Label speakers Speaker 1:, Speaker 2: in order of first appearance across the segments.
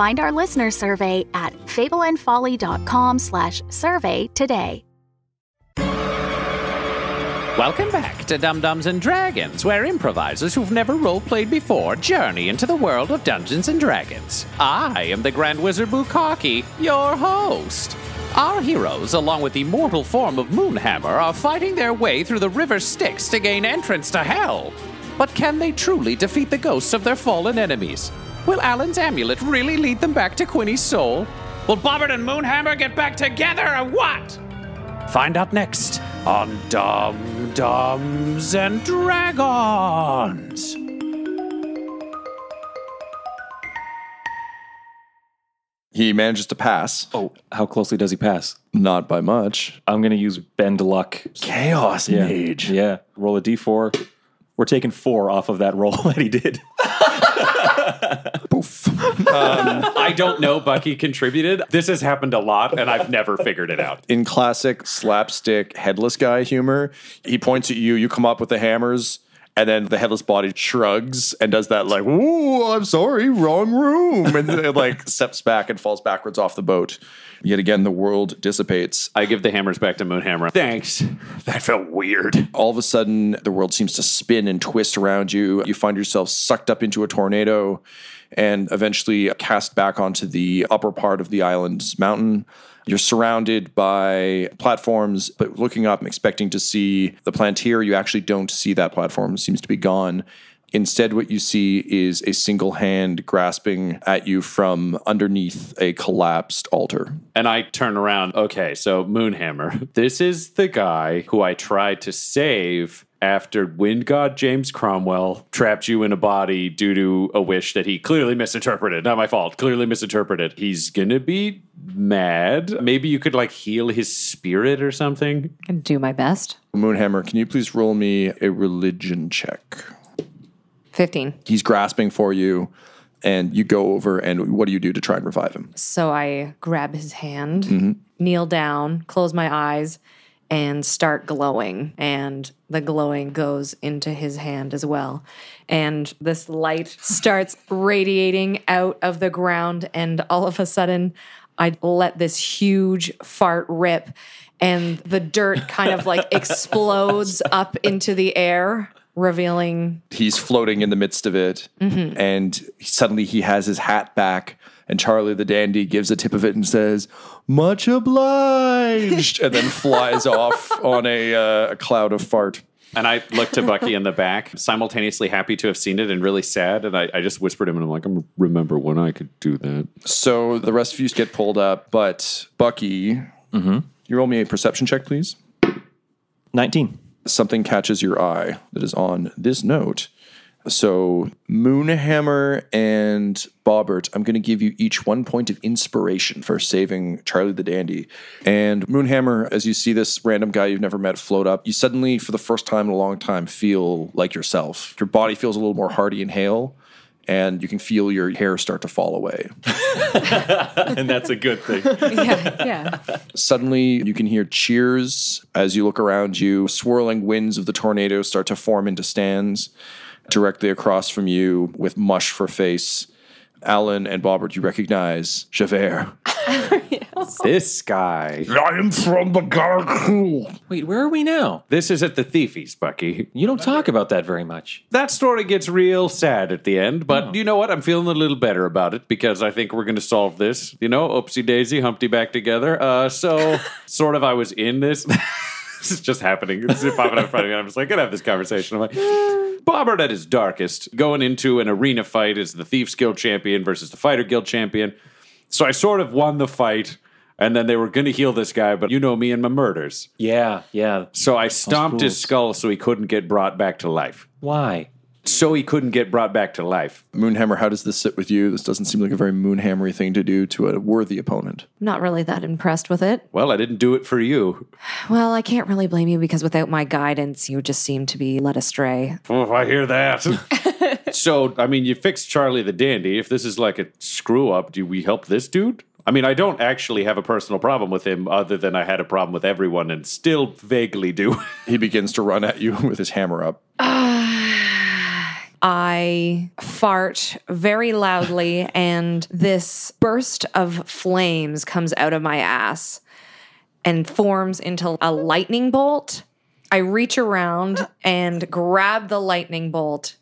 Speaker 1: Find our listener survey at fableandfolly.com slash survey today.
Speaker 2: Welcome back to Dumb-Dumbs and Dragons, where improvisers who've never role-played before journey into the world of Dungeons and Dragons. I am the Grand Wizard Bukaki, your host. Our heroes, along with the mortal form of Moonhammer, are fighting their way through the River Styx to gain entrance to Hell. But can they truly defeat the ghosts of their fallen enemies? Will Alyn's amulet really lead them back to Quinny's soul? Will Bobert and Moonhammer get back together or what? Find out next on Dumb-Dumbs and Dragons.
Speaker 3: He manages to pass,
Speaker 4: Oh, how closely does he pass?
Speaker 3: not by much.
Speaker 4: I'm going to use bend luck.
Speaker 3: Chaos
Speaker 4: Yeah.
Speaker 3: mage.
Speaker 4: Yeah. Roll a d4. We're taking four off of that roll that he did.
Speaker 3: Poof.
Speaker 5: Um, I don't know Bucky contributed. This has happened a lot, and I've never figured it out.
Speaker 3: In classic slapstick headless guy humor, he points at you, you come up with the hammers, and then the headless body shrugs and does that like, "Ooh, I'm sorry, wrong room," and it like steps back and falls backwards off the boat. Yet again, the world dissipates.
Speaker 5: I give the hammers back to Moonhammer. Thanks. That felt weird.
Speaker 3: All of a sudden, the world seems to spin and twist around you. You find yourself sucked up into a tornado and eventually cast back onto the upper part of the island's mountain. You're surrounded by platforms, but looking up expecting to see the Plantier, you actually don't see that platform. It seems to be gone. Instead, what you see is a single hand grasping at you from underneath a collapsed altar.
Speaker 5: And I turn around. Okay, so Moonhammer. This is the guy who I tried to save after Wind God James Cromwell trapped you in a body due to a wish that he clearly misinterpreted. Not my fault. Clearly misinterpreted. He's gonna be mad. Maybe you could like heal his spirit or something.
Speaker 6: Can do my best.
Speaker 3: Moonhammer, can you please roll me a religion check?
Speaker 6: 15.
Speaker 3: He's grasping for you, and you go over, and what do you do to try and revive him?
Speaker 6: So I grab his hand,
Speaker 3: Mm-hmm.
Speaker 6: kneel down, close my eyes, and start glowing. And the glowing goes into his hand as well. And this light starts radiating out of the ground. And all of a sudden, I let this huge fart rip, and the dirt kind of like explodes up into the air, revealing
Speaker 3: He's floating in the midst of it, mm-hmm. and suddenly he has his hat back, and Charlie the Dandy gives a tip of it and says, "Much obliged," and then flies off on a, uh, a cloud of fart.
Speaker 5: And I look to Bucky in the back, simultaneously happy to have seen it and really sad. And I, I just whispered him, and I'm like, I'm remember when I could do that.
Speaker 3: So the rest of you get pulled up, but Bucky, you roll me a perception check, please.
Speaker 4: 19.
Speaker 3: something catches your eye that is on this note. So, Moonhammer and Bobert, I'm going to give you each one point of inspiration for saving Charlie the Dandy. And Moonhammer, as you see this random guy you've never met float up, you suddenly, for the first time in a long time, feel like yourself. Your body feels a little more hardy and hale, and you can feel your hair start to fall away.
Speaker 5: And that's a good thing.
Speaker 6: yeah, yeah.
Speaker 3: Suddenly, you can hear cheers as you look around you. Swirling winds of the tornado start to form into stands directly across from you with mush for face. Alyn and Bobert, you recognize Javert.
Speaker 5: This guy.
Speaker 3: I am from the galaxy.
Speaker 4: Wait, where are we now?
Speaker 5: This is at the Thiefies, Bucky.
Speaker 4: You don't talk about that very much.
Speaker 5: That story gets real sad at the end, but you know what? I'm feeling a little better about it because I think we're going to solve this. You know, oopsie daisy, Humpty back together. Uh, so, sort of, I was in this. this is just happening. It's popping up in front of me. I'm just like, gonna have this conversation. I'm like, Bobert at his darkest, going into an arena fight as the Thieves Guild champion versus the Fighter Guild champion. So I sort of won the fight, and then they were going to heal this guy, but you know me and my murders.
Speaker 4: Yeah, yeah.
Speaker 5: So I stomped his skull so he couldn't get brought back to life.
Speaker 4: Why?
Speaker 5: So he couldn't get brought back to life.
Speaker 3: Moonhammer, how does this sit with you? This doesn't seem like a very Moonhammery thing to do to a worthy opponent.
Speaker 6: Not really that impressed with it.
Speaker 5: Well, I didn't do it for you.
Speaker 6: Well, I can't really blame you because without my guidance, you just seem to be led astray.
Speaker 5: Oh, I hear that. so, I mean, you fixed Charlie the Dandy. If this is like a screw up, do we help this dude? I mean, I don't actually have a personal problem with him other than I had a problem with everyone and still vaguely do.
Speaker 3: He begins to run at you with his hammer up.
Speaker 6: Ah, I fart very loudly, and this burst of flames comes out of my ass and forms into a lightning bolt. I reach around and grab the lightning bolt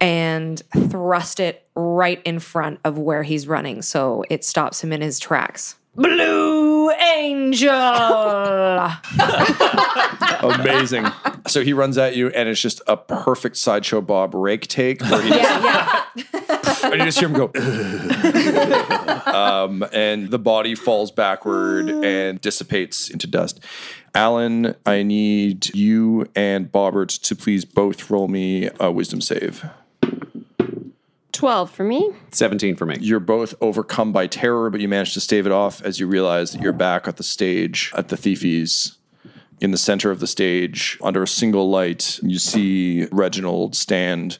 Speaker 6: and thrust it right in front of where he's running so it stops him in his tracks. Blue Angel!
Speaker 3: Amazing. So he runs at you, and it's just a perfect sideshow Bob rake take where he
Speaker 6: yeah, yeah.
Speaker 3: and you just hear him go, um, and the body falls backward and dissipates into dust. Alyn, I need you and Bobert to please both roll me a wisdom save.
Speaker 7: 12 for me.
Speaker 5: 17 for me.
Speaker 3: You're both overcome by terror, but you manage to stave it off as you realize that you're back at the stage at the Thiefies. In the center of the stage, under a single light, you see Reginald stand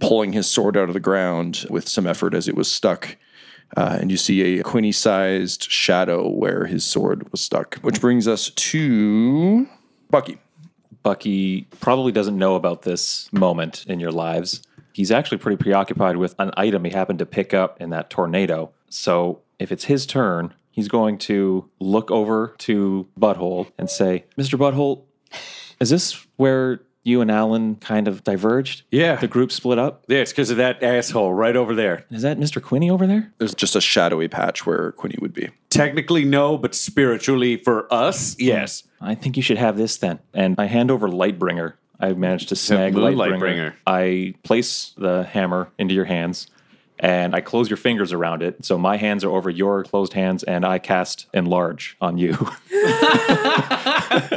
Speaker 3: pulling his sword out of the ground with some effort as it was stuck. Uh, and you see a Quinny sized shadow where his sword was stuck. Which brings us to Bucky.
Speaker 4: Bucky probably doesn't know about this moment in your lives. He's actually pretty preoccupied with an item he happened to pick up in that tornado. So if it's his turn, he's going to look over to Butthole and say, Mr. Butthole, is this where you and Alyn kind of diverged?
Speaker 5: Yeah.
Speaker 4: The group split up?
Speaker 5: Yeah, it's because of that asshole right over there.
Speaker 4: Is that Mr. Quinny over there?
Speaker 3: There's just a shadowy patch where Quinny would be.
Speaker 5: Technically, no, but spiritually, for us, yes.
Speaker 4: I think you should have this then. And I hand over Lightbringer. I managed to snag
Speaker 5: Moon
Speaker 4: Lightbringer.
Speaker 5: Lightbringer.
Speaker 4: I place the hammer into your hands and I close your fingers around it. So my hands are over your closed hands and I cast enlarge on you.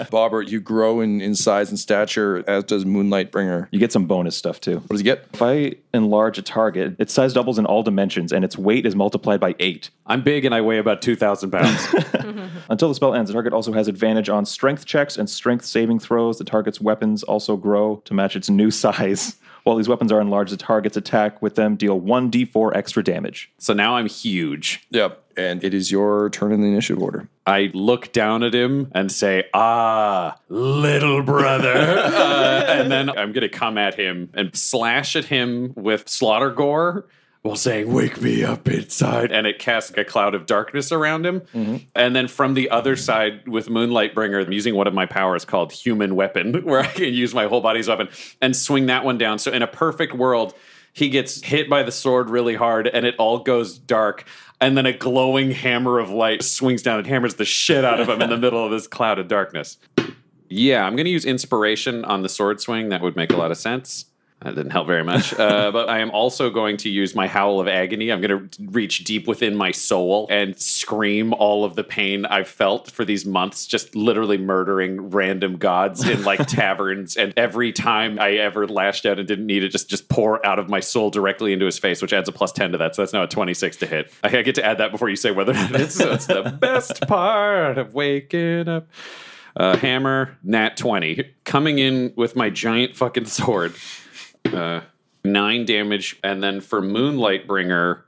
Speaker 3: Bobert, you grow in, in size and stature, as does Moonlight Bringer.
Speaker 4: you get some bonus stuff too.
Speaker 3: What does he get?
Speaker 4: If I enlarge a target, its size doubles in all dimensions and its weight is multiplied by eight.
Speaker 5: I'm big and I weigh about 2,000 pounds.
Speaker 4: Until the spell ends, the target also has advantage on strength checks and strength saving throws. The target's weapons also grow to match its new size. While these weapons are enlarged, the target's attack with them deal 1d4 extra damage.
Speaker 5: so now I'm huge.
Speaker 3: Yep. And it is your turn in the initiative order.
Speaker 5: I look down at him and say, Ah, little brother. uh, and then I'm going to come at him and slash at him with slaughter gore while saying, Wake me up inside. And it casts like a cloud of darkness around him. Mm-hmm. And then from the other side with Moonlight Bringer, I'm using one of my powers called Human Weapon, where I can use my whole body's weapon and swing that one down. So in a perfect world, he gets hit by the sword really hard and it all goes dark. And then a glowing hammer of light swings down and hammers the shit out of him in the middle of this cloud of darkness. Yeah, I'm going to use inspiration on the sword swing. That would make a lot of sense. That didn't help very much. Uh, but I am also going to use my howl of agony. I'm going to reach deep within my soul and scream all of the pain I've felt for these months, just literally murdering random gods in like taverns. And every time I ever lashed out and didn't need it, just just pour out of my soul directly into his face, which adds a plus ten to that. So that's now a twenty-six to hit. I get to add that before you say whether or not it's, it's the best part of waking up. Uh, hammer, nat 20. Coming in with my giant fucking sword. Uh, nine damage. And then for Moonlight Bringer,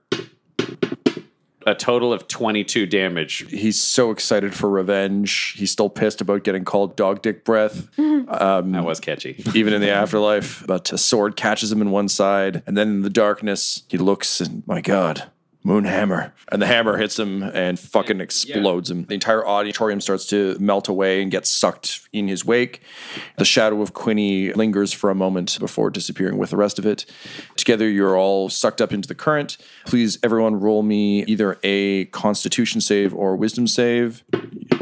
Speaker 5: a total of 22 damage.
Speaker 3: He's so excited for revenge. He's still pissed about getting called dog dick breath,
Speaker 5: That was catchy.
Speaker 3: even in the afterlife. But a sword catches him in one side, and then in the darkness, he looks and my God, Moonhammer. And the hammer hits him and fucking explodes him. The entire auditorium starts to melt away and get sucked in his wake. The shadow of Quinny lingers for a moment before disappearing with the rest of it. Together, you're all sucked up into the current. Please, everyone, roll me either a constitution save or wisdom save.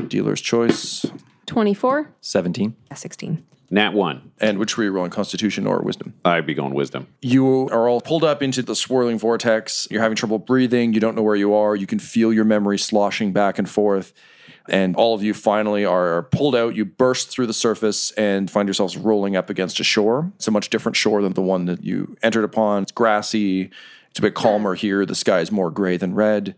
Speaker 3: Dealer's choice.
Speaker 7: 24.
Speaker 4: 17.
Speaker 6: 16.
Speaker 5: Nat 1.
Speaker 3: And which were you rolling, constitution or wisdom?
Speaker 5: I'd be going wisdom.
Speaker 3: You are all pulled up into the swirling vortex. You're having trouble breathing. You don't know where you are. You can feel your memory sloshing back and forth. And all of you finally are pulled out. You burst through the surface and find yourselves rolling up against a shore. It's a much different shore than the one that you entered upon. It's grassy. It's a bit calmer here. The sky is more gray than red.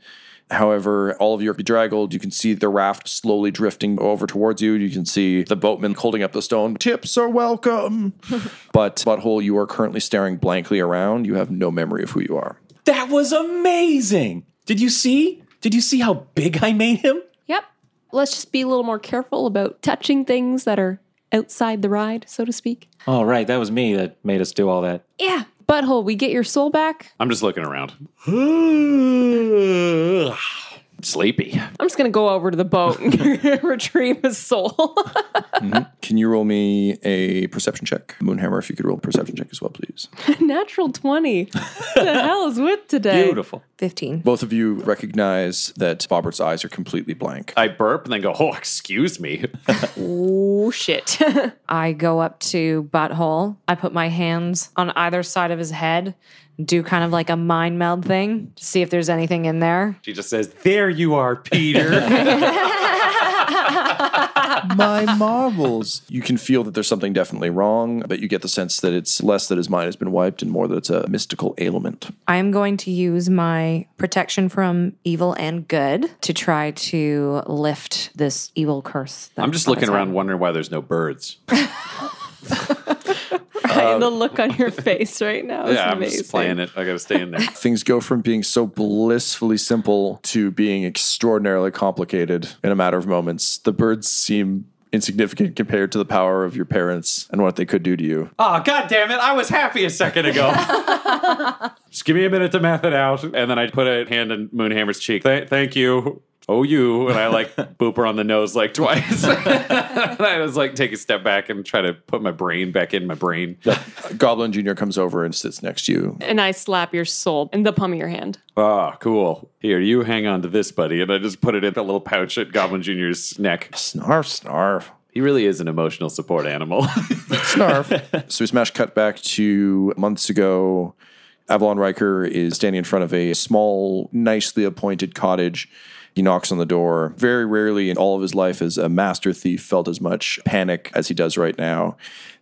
Speaker 3: However, all of you are bedraggled. You can see the raft slowly drifting over towards you. You can see the boatman holding up the stone. Tips are welcome. but Butthole, you are currently staring blankly around. You have no memory of who you are.
Speaker 4: That was amazing. Did you see? Did you see how big I made him?
Speaker 7: Yep. Let's just be a little more careful about touching things that are outside the ride, so to speak.
Speaker 4: Oh, right. That was me that made us do all that.
Speaker 7: Yeah. Butthole, we get your soul back.
Speaker 5: I'm just looking around. Sleepy.
Speaker 7: I'm just going to go over to the boat and retrieve his soul. Mm-hmm.
Speaker 3: Can you roll me a perception check? Moonhammer, if you could roll a perception check as well, please.
Speaker 7: Natural 20. the hell is with today?
Speaker 4: Beautiful.
Speaker 6: 15.
Speaker 3: Both of you recognize that Bobert's eyes are completely blank.
Speaker 5: I burp and then go, oh, excuse me.
Speaker 7: Oh, shit.
Speaker 6: I go up to Butthole. I put my hands on either side of his head, do kind of like a mind meld thing to see if there's anything in there.
Speaker 5: She just says, there you are, Peter.
Speaker 3: My marbles. You can feel that there's something definitely wrong, but you get the sense that it's less that his mind has been wiped and more that it's a mystical ailment.
Speaker 6: I am going to use my protection from evil and good to try to lift this evil curse.
Speaker 5: I'm just looking around wondering why there's no birds.
Speaker 7: Right, the look on your face right now is
Speaker 5: yeah, I'm just playing it. I got to stay in there.
Speaker 3: Things go from being so blissfully simple to being extraordinarily complicated in a matter of moments. The birds seem insignificant compared to the power of your parents and what they could do to you.
Speaker 5: Oh, god damn it. I was happy a second ago. Just give me a minute to math it out. And then I put a hand in Moonhammer's cheek. Th- thank you. Oh, you. And I like boop her on the nose like twice. and I was like, take a step back and try to put my brain back in my brain.
Speaker 3: Goblin Jr. comes over and sits next to you.
Speaker 7: and I slap your soul in the palm of your hand.
Speaker 5: Oh, cool. Here, you hang on to this, buddy. And I just put it in the little pouch at Goblin Jr.'s neck.
Speaker 3: Snarf, snarf.
Speaker 5: He really is an emotional support animal.
Speaker 3: Snarf. so we smash cut back to months ago. Avalon Riker is standing in front of a small, nicely appointed cottage. He knocks on the door. Very rarely in all of his life has a master thief felt as much panic as he does right now.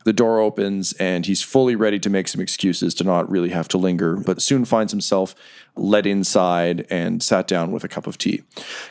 Speaker 3: The door opens and he's fully ready to make some excuses to not really have to linger, but soon finds himself led inside and sat down with a cup of tea.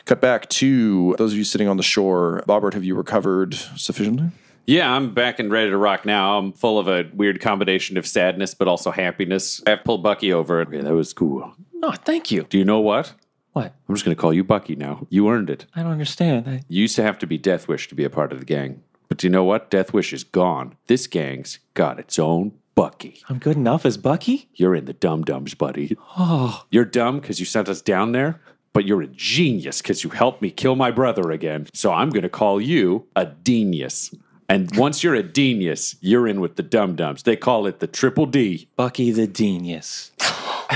Speaker 3: Cut back to those of you sitting on the shore. Bobert, have you recovered sufficiently?
Speaker 5: Yeah, I'm back and ready to rock now. I'm full of a weird combination of sadness, but also happiness. I've pulled Bucky over. Okay, that was cool.
Speaker 4: Oh, thank you.
Speaker 5: Do you know what?
Speaker 4: What?
Speaker 5: I'm just going to call you Bucky now. You earned it.
Speaker 4: I don't understand. I,
Speaker 5: You used to have to be Death Wish to be a part of the gang. But do you know what? Death Wish is gone. This gang's got its own Bucky.
Speaker 4: I'm good enough as Bucky?
Speaker 5: You're in the dum dums, buddy. Oh. You're dumb because you sent us down there, but you're a genius because you helped me kill my brother again. So I'm going to call you a genius. And once you're a genius, you're in with the dum dums. They call it the triple D.
Speaker 4: Bucky the genius.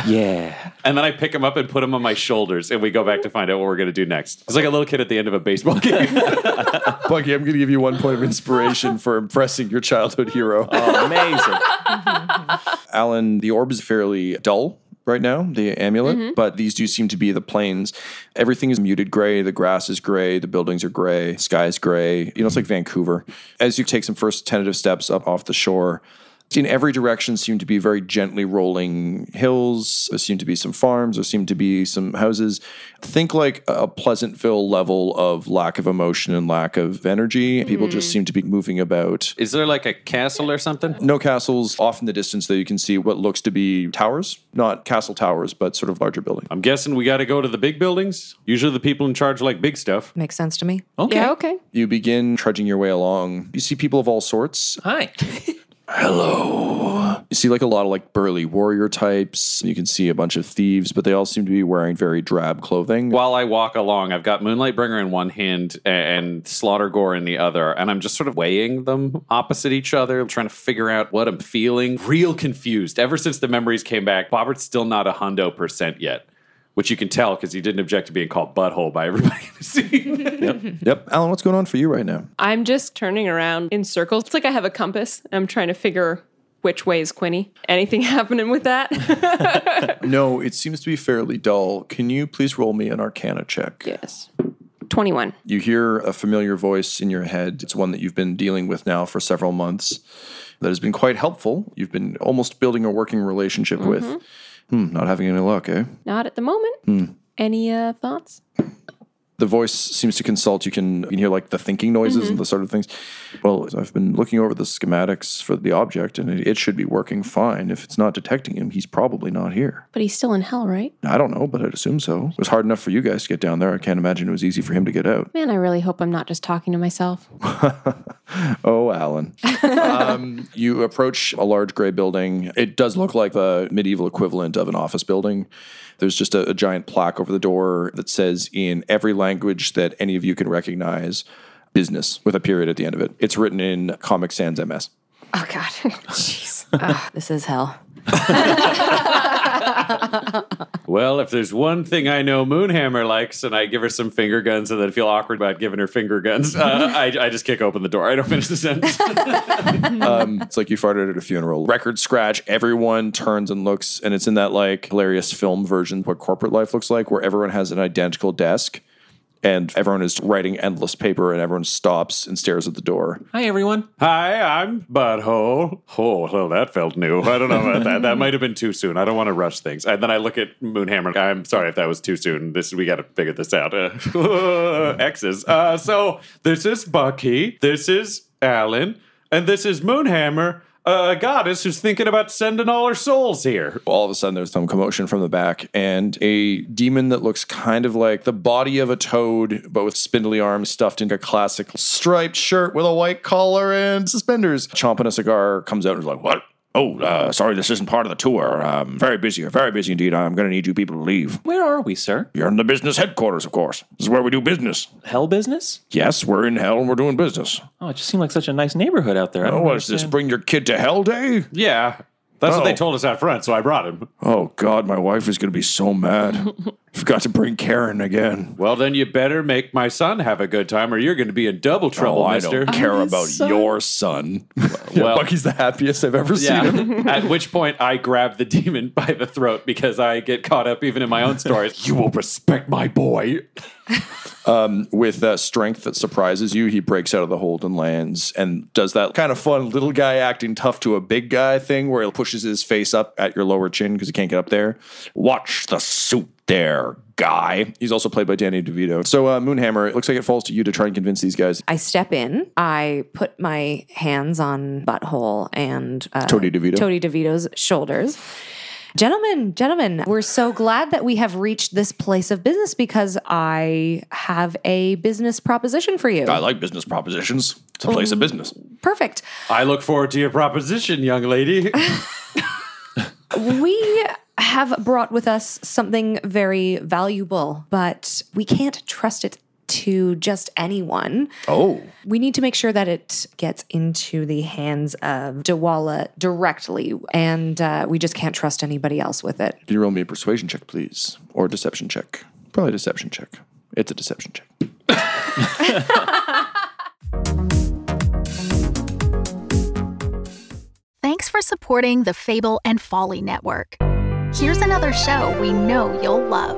Speaker 4: Yeah.
Speaker 5: And then I pick him up and put him on my shoulders, and we go back to find out what we're going to do next. It's like a little kid at the end of a baseball game.
Speaker 3: Bucky, I'm going to give you one point of inspiration for impressing your childhood hero.
Speaker 4: Oh, amazing.
Speaker 3: Alyn, the orb is fairly dull right now, the amulet, mm-hmm. but these do seem to be the planes. Everything is muted gray. The grass is gray. The buildings are gray. Sky is gray. You know, it's like Vancouver. As you take some first tentative steps up off the shore, In every direction seem to be very gently rolling hills. There seem to be some farms. There seem to be some houses. Think like a Pleasantville level of lack of emotion and lack of energy. People just hmm. seem to be moving about.
Speaker 5: Is there like a castle or something?
Speaker 3: No castles. Off in the distance, though, you can see what looks to be towers. Not castle towers, but sort of larger buildings.
Speaker 5: I'm guessing we got to go to the big buildings. Usually the people in charge like big stuff.
Speaker 6: Makes sense to me.
Speaker 4: Okay.
Speaker 7: Yeah, okay.
Speaker 3: You begin trudging your way along. You see people of all sorts.
Speaker 4: Hi.
Speaker 3: Hello. You see like a lot of like burly warrior types. You can see a bunch of thieves, but they all seem to be wearing very drab clothing.
Speaker 5: While I walk along, I've got Moonlight Bringer in one hand and Slaughter Gore in the other, and I'm just sort of weighing them opposite each other, trying to figure out what I'm feeling. Real confused. Ever since the memories came back, Bobert's still not a hundo percent yet, which you can tell because he didn't object to being called butthole by everybody in the scene.
Speaker 3: Yep. Yep. Alyn, what's going on for you right now?
Speaker 7: I'm just turning around in circles. It's like I have a compass. I'm trying to figure which way is Quinny. Anything happening with that?
Speaker 3: No, it seems to be fairly dull. Can you please roll me an arcana check?
Speaker 7: yes. 21.
Speaker 3: You hear a familiar voice in your head. It's one that you've been dealing with now for several months that has been quite helpful. You've been almost building a working relationship with. Mm-hmm. Hmm, not having any luck, eh?
Speaker 7: Not at the moment. Hmm. Any uh, thoughts?
Speaker 3: The voice seems to consult. You can, you can hear like the thinking noises and the sort of things. Well, I've been looking over the schematics for the object, and it, it should be working fine. If it's not detecting him, he's probably not here.
Speaker 7: But he's still in hell, right?
Speaker 3: I don't know, but I'd assume so. It was hard enough for you guys to get down there. I can't imagine it was easy for him to get out.
Speaker 7: Man, I really hope I'm not just talking to myself.
Speaker 3: Oh, Alyn. um, you approach a large gray building. It does look like the medieval equivalent of an office building. There's just a, a giant plaque over the door that says, in every language that any of you can recognize, business with a period at the end of it. It's written in Comic Sans MS.
Speaker 6: Oh God, jeez, Ugh, this is hell.
Speaker 5: well, if there's one thing I know Moonhammer likes, and I give her some finger guns and then feel awkward about giving her finger guns, uh, I, I just kick open the door. I don't finish the sentence.
Speaker 3: Um, it's like you farted at a funeral. Record scratch. Everyone turns and looks, and it's in that like hilarious film version of what corporate life looks like, where everyone has an identical desk, and everyone is writing endless paper, and everyone stops and stares at the door.
Speaker 4: Hi, everyone.
Speaker 5: Hi, I'm Butthole. Oh, well, that felt new. I don't know about that. That might have been too soon. I don't want to rush things. And then I look at Moonhammer. I'm sorry if that was too soon. This we got to figure this out. Uh, X's. Uh, so this is Bucky. This is Alyn, and this is Moonhammer. A goddess who's thinking about sending all her souls here.
Speaker 3: all of a sudden there's some commotion from the back and a demon that looks kind of like the body of a toad but with spindly arms stuffed into a classic striped shirt with a white collar and suspenders chomping a cigar comes out and is like what oh uh, sorry this isn't part of the tour i'm very busy very busy indeed i'm going to need you people to leave
Speaker 4: Where are we, sir?
Speaker 3: you're in the business headquarters of course this is where we do business
Speaker 4: Hell business?
Speaker 3: yes we're in hell and we're doing business
Speaker 4: Oh, it just seemed like such a nice neighborhood out there. I
Speaker 3: oh
Speaker 4: don't
Speaker 3: what is this
Speaker 4: understand.
Speaker 3: bring your kid to hell day
Speaker 5: Yeah, that's what
Speaker 3: Oh.
Speaker 5: they told us out front, so I brought him.
Speaker 3: oh god my wife is going to be so mad forgot to bring karen again
Speaker 5: Well, then you better make my son have a good time, or you're going to be in double trouble,
Speaker 3: Oh, I
Speaker 5: mister.
Speaker 3: don't care
Speaker 7: his
Speaker 3: about
Speaker 7: son.
Speaker 3: your son.
Speaker 5: Well-
Speaker 3: Bucky's the happiest I've ever seen him.
Speaker 5: At which point, I grab the demon by the throat because I get caught up even in my own stories. You will respect my boy.
Speaker 3: With uh, strength that surprises you, he breaks out of the hold and lands and does that kind of fun little guy acting tough to a big guy thing where he pushes his face up at your lower chin because he can't get up there. Watch the suit there, guy. He's also played by Danny DeVito. So, uh, Moonhammer, it looks like it falls to you to try and convince these guys.
Speaker 6: I step in. I put my hands on Butthole and uh,
Speaker 3: Tony DeVito.
Speaker 6: Tony DeVito's shoulders. Gentlemen, gentlemen, we're so glad that we have reached this place of business because I have a business proposition for you.
Speaker 3: I like business propositions. It's a place of oh, business.
Speaker 6: Perfect.
Speaker 5: I look forward to your proposition, young lady.
Speaker 6: We have brought with us something very valuable, but we can't trust it to just anyone.
Speaker 3: Oh.
Speaker 6: We need to make sure that it gets into the hands of Dewala directly, and uh, we just can't trust anybody else with it.
Speaker 3: Can you roll me a persuasion check, please? Or a deception check? Probably a deception check. It's a deception check.
Speaker 1: Thanks for supporting the Fable and Folly Network. Here's another show we know you'll love.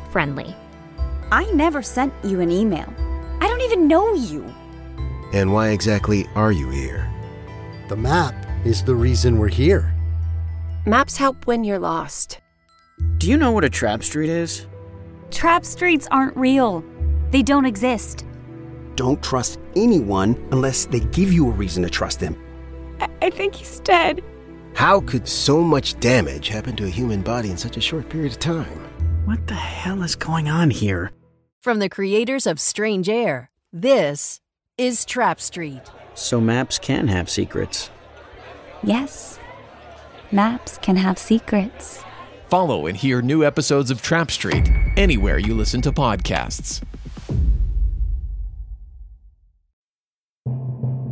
Speaker 8: friendly.
Speaker 9: I never sent you an email. I don't even know you.
Speaker 10: And why exactly are you here?
Speaker 11: The map is the reason we're here.
Speaker 12: Maps help when you're lost.
Speaker 13: Do you know what a trap street is?
Speaker 9: Trap streets aren't real. They don't exist.
Speaker 11: Don't trust anyone unless they give you a reason to trust them.
Speaker 12: I, I think he's dead.
Speaker 10: How could so much damage happen to a human body in such a short period of time?
Speaker 13: What the hell is going on here?
Speaker 14: From the creators of Strange Air, this is Trap Street.
Speaker 13: So maps can have secrets.
Speaker 9: Yes. Maps can have secrets.
Speaker 15: Follow and hear new episodes of Trap Street anywhere you listen to podcasts.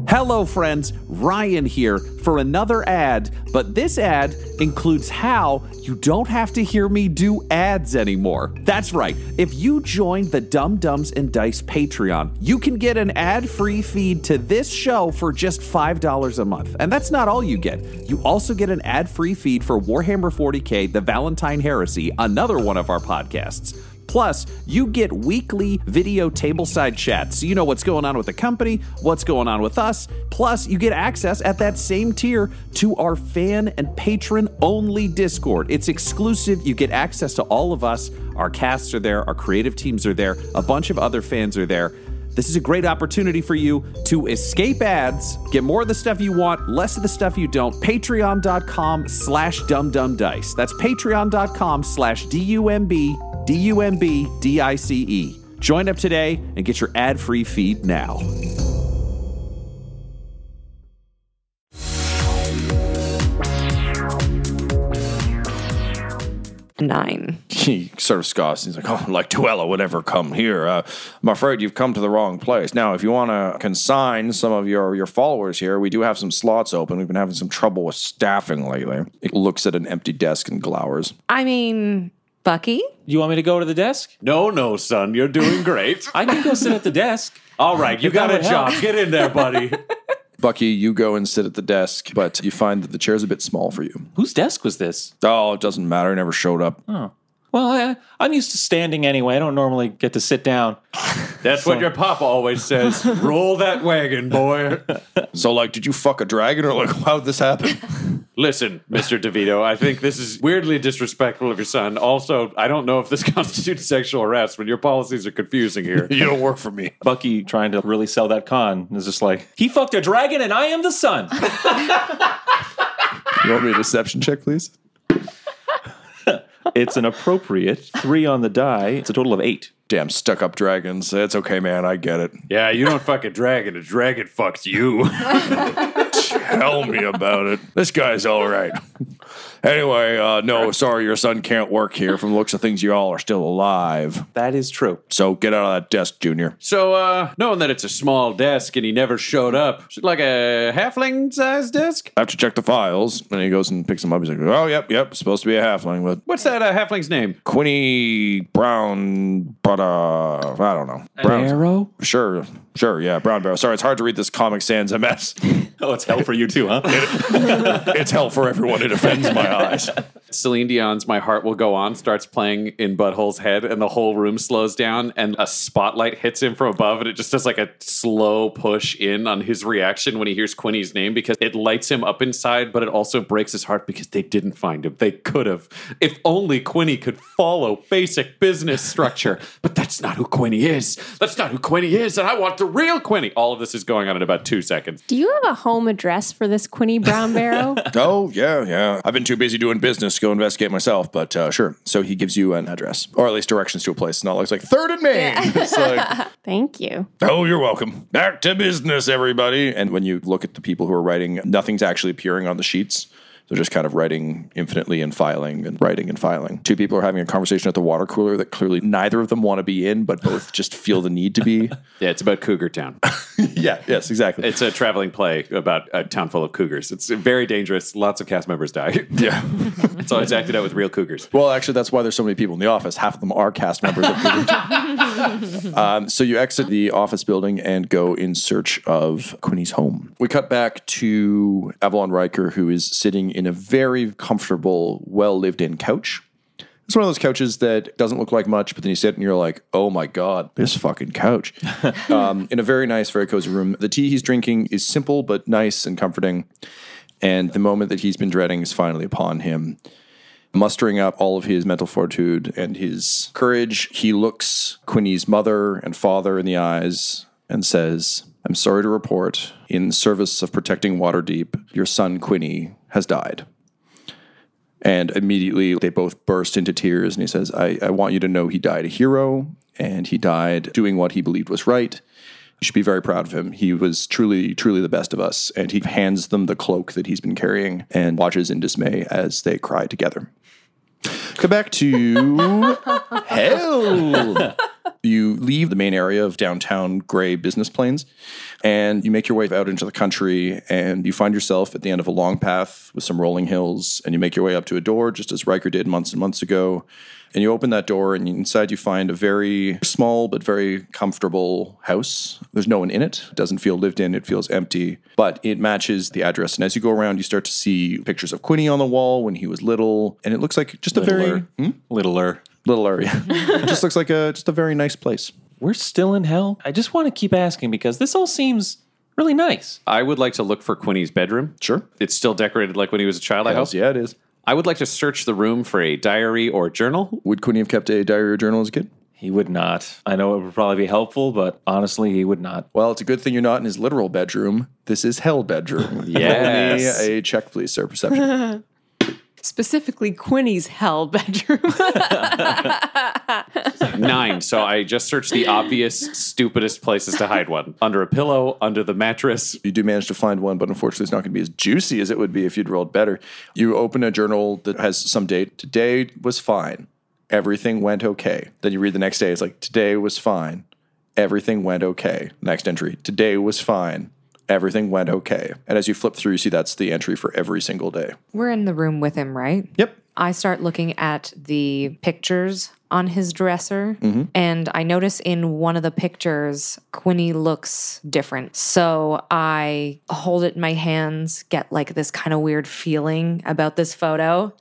Speaker 2: Hello, friends. Ryan here for another ad, but this ad includes how you don't have to hear me do ads anymore. That's right. If you join the Dumb-Dumbs and Dice Patreon, you can get an ad free feed to this show for just $5 a month. And that's not all you get. You also get an ad free feed for Warhammer 40k, The Valentine Heresy, another one of our podcasts. Plus, you get weekly video tableside chats so you know what's going on with the company, what's going on with us. Plus, you get access at that same tier to our fan and patron only Discord. It's exclusive. You get access to all of us. Our casts are there, our creative teams are there, a bunch of other fans are there. This is a great opportunity for you to escape ads, get more of the stuff you want, less of the stuff you don't. Patreon.com slash dumbdumbdice. That's patreon.com slash D-U-M-B D-U-M-B-D-I-C-E. Join up today and get your ad-free feed now.
Speaker 6: Nine.
Speaker 3: He sort of scoffs. He's like, "Oh, like Tuella would ever come here. Uh, I'm afraid you've come to the wrong place. Now, if you want to consign some of your your followers here, we do have some slots open. We've been having some trouble with staffing lately." It looks at an empty desk and glowers.
Speaker 6: I mean, Bucky?
Speaker 4: You want me to go to the desk?
Speaker 5: No, no, son. You're doing great.
Speaker 4: I can go sit at the desk.
Speaker 5: All right, you
Speaker 4: If that
Speaker 5: got a
Speaker 4: would help.
Speaker 5: job. Get in there, buddy.
Speaker 3: Bucky, you go and sit at the desk, but you find that the chair's a bit small for you.
Speaker 4: Whose desk was this?
Speaker 3: Oh, it doesn't matter. It never showed up.
Speaker 4: Oh. Well, I, I'm used to standing anyway. I don't normally get to sit down.
Speaker 5: That's what your papa always says. Roll that wagon, boy.
Speaker 3: So, like, did you fuck a dragon or like, how did this happen?
Speaker 5: Listen, Mr. DeVito, I think this is weirdly disrespectful of your son. Also, I don't know if this constitutes sexual harassment. Your policies are confusing here.
Speaker 3: you don't work for me.
Speaker 4: Bucky trying to really sell that con is just like, he fucked a dragon and I am the son.
Speaker 3: You want me a deception check, please?
Speaker 4: It's an appropriate three on the die. It's a total of eight.
Speaker 3: Damn stuck up dragons. It's okay, man. I get it.
Speaker 5: Yeah, you don't fuck a dragon. A dragon fucks you.
Speaker 3: Tell me about it. This guy's all right. Anyway, uh, no, sorry, your son can't work here. From the looks of things, you all are still alive.
Speaker 4: That is true.
Speaker 3: So get out of that desk, Junior.
Speaker 5: So, uh, knowing that it's a small desk and he never showed up, is it like a halfling sized desk?
Speaker 3: I have to check the files. And he goes and picks them up. He's like, oh, yep, yep, supposed to be a halfling, but
Speaker 5: What's that uh, halfling's name?
Speaker 3: Quinny Brown, but uh, I don't know. Brown.
Speaker 4: Arrow?
Speaker 3: Sure, sure, yeah, Brown Barrow. Sorry, it's hard to read this Comic Sans MS.
Speaker 4: Oh, it's hell for you too, huh?
Speaker 3: it's hell for everyone. It offends my eyes.
Speaker 5: Celine Dion's My Heart Will Go On starts playing in Butthole's head, and the whole room slows down, and a spotlight hits him from above, and it just does like a slow push in on his reaction when he hears Quinny's name because it lights him up inside, but it also breaks his heart because they didn't find him. They could have. If only Quinny could follow basic business structure. But that's not who Quinny is. That's not who Quinny is, and I want the real Quinny. All of this is going on in about two seconds.
Speaker 7: Do you have a home address for this Quinny Brown Barrow?
Speaker 3: Oh, yeah, yeah. I've been too busy doing business to go investigate myself, but uh, sure. So he gives you an address, or at least directions to a place. It's not like it's like third and Main. It's like,
Speaker 7: Thank you.
Speaker 3: oh, you're welcome. Back to business, everybody. And when you look at the people who are writing, nothing's actually appearing on the sheets. They're just kind of writing infinitely and filing and writing and filing. Two people are having a conversation at the water cooler that clearly neither of them want to be in, but both just feel the need to be.
Speaker 5: Yeah, it's about Cougar Town.
Speaker 3: yeah, yes, exactly.
Speaker 5: It's a traveling play about a town full of cougars. It's very dangerous. Lots of cast members die.
Speaker 3: Yeah.
Speaker 5: so it's acted out with real cougars.
Speaker 3: Well, actually, that's why there's so many people in the office. Half of them are cast members of Cougar. um, so you exit the office building and go in search of Quinny's home. We cut back to Avalon Riker, who is sitting in a very comfortable, well lived in couch. It's one of those couches that doesn't look like much, but then you sit and you're like, oh my God, this fucking couch. um, in a very nice, very cozy room. The tea he's drinking is simple, but nice and comforting. And the moment that he's been dreading is finally upon him. Mustering up all of his mental fortitude and his courage, he looks Quinny's mother and father in the eyes and says, I'm sorry to report, in service of protecting Waterdeep, your son Quinny has died. And immediately they both burst into tears. And he says, I, I want you to know he died a hero and he died doing what he believed was right. You should be very proud of him. He was truly, truly the best of us. And he hands them the cloak that he's been carrying and watches in dismay as they cry together. Come back to hell. You leave the main area of downtown gray business plains and you make your way out into the country and you find yourself at the end of a long path with some rolling hills and you make your way up to a door just as Riker did months and months ago. And you open that door and inside you find a very small but very comfortable house. There's no one in it. It doesn't feel lived in. It feels empty, but it matches the address. And as you go around, you start to see pictures of Quinny on the wall when he was little. And it looks like just a very
Speaker 4: Littler. Hmm? Littler.
Speaker 3: little area. it just looks like a just a very nice place.
Speaker 4: We're still in hell. I just want to keep asking because this all seems really nice.
Speaker 5: I would like to look for Quinny's bedroom.
Speaker 3: Sure.
Speaker 5: It's still decorated like when he was a child, I hope.
Speaker 3: Yeah, it is.
Speaker 5: I would like to search the room for a diary or journal.
Speaker 3: Would Quinny have kept a diary or journal as a kid?
Speaker 4: He would not. I know it would probably be helpful, but honestly, he would not.
Speaker 3: Well, it's a good thing you're not in his literal bedroom. This is hell bedroom.
Speaker 5: Yes.
Speaker 3: Roll me a check, please, sir. Perception.
Speaker 7: Specifically, Quinny's hell bedroom.
Speaker 5: Nine. So I just searched the obvious, stupidest places to hide one under a pillow, under the mattress.
Speaker 3: you do manage to find one, but unfortunately, it's not going to be as juicy as it would be if you'd rolled better. You open a journal that has some date. Today was fine. Everything went okay. Then you read the next day. It's like, today was fine. Everything went okay. Next entry. Today was fine. Everything went okay. And as you flip through, you see that's the entry for every single day.
Speaker 6: We're in the room with him, right?
Speaker 3: Yep.
Speaker 6: I start looking at the pictures on his dresser,
Speaker 3: Mm-hmm.
Speaker 6: and I notice in one of the pictures, Quinny looks different. So I hold it in my hands, get like this kind of weird feeling about this photo,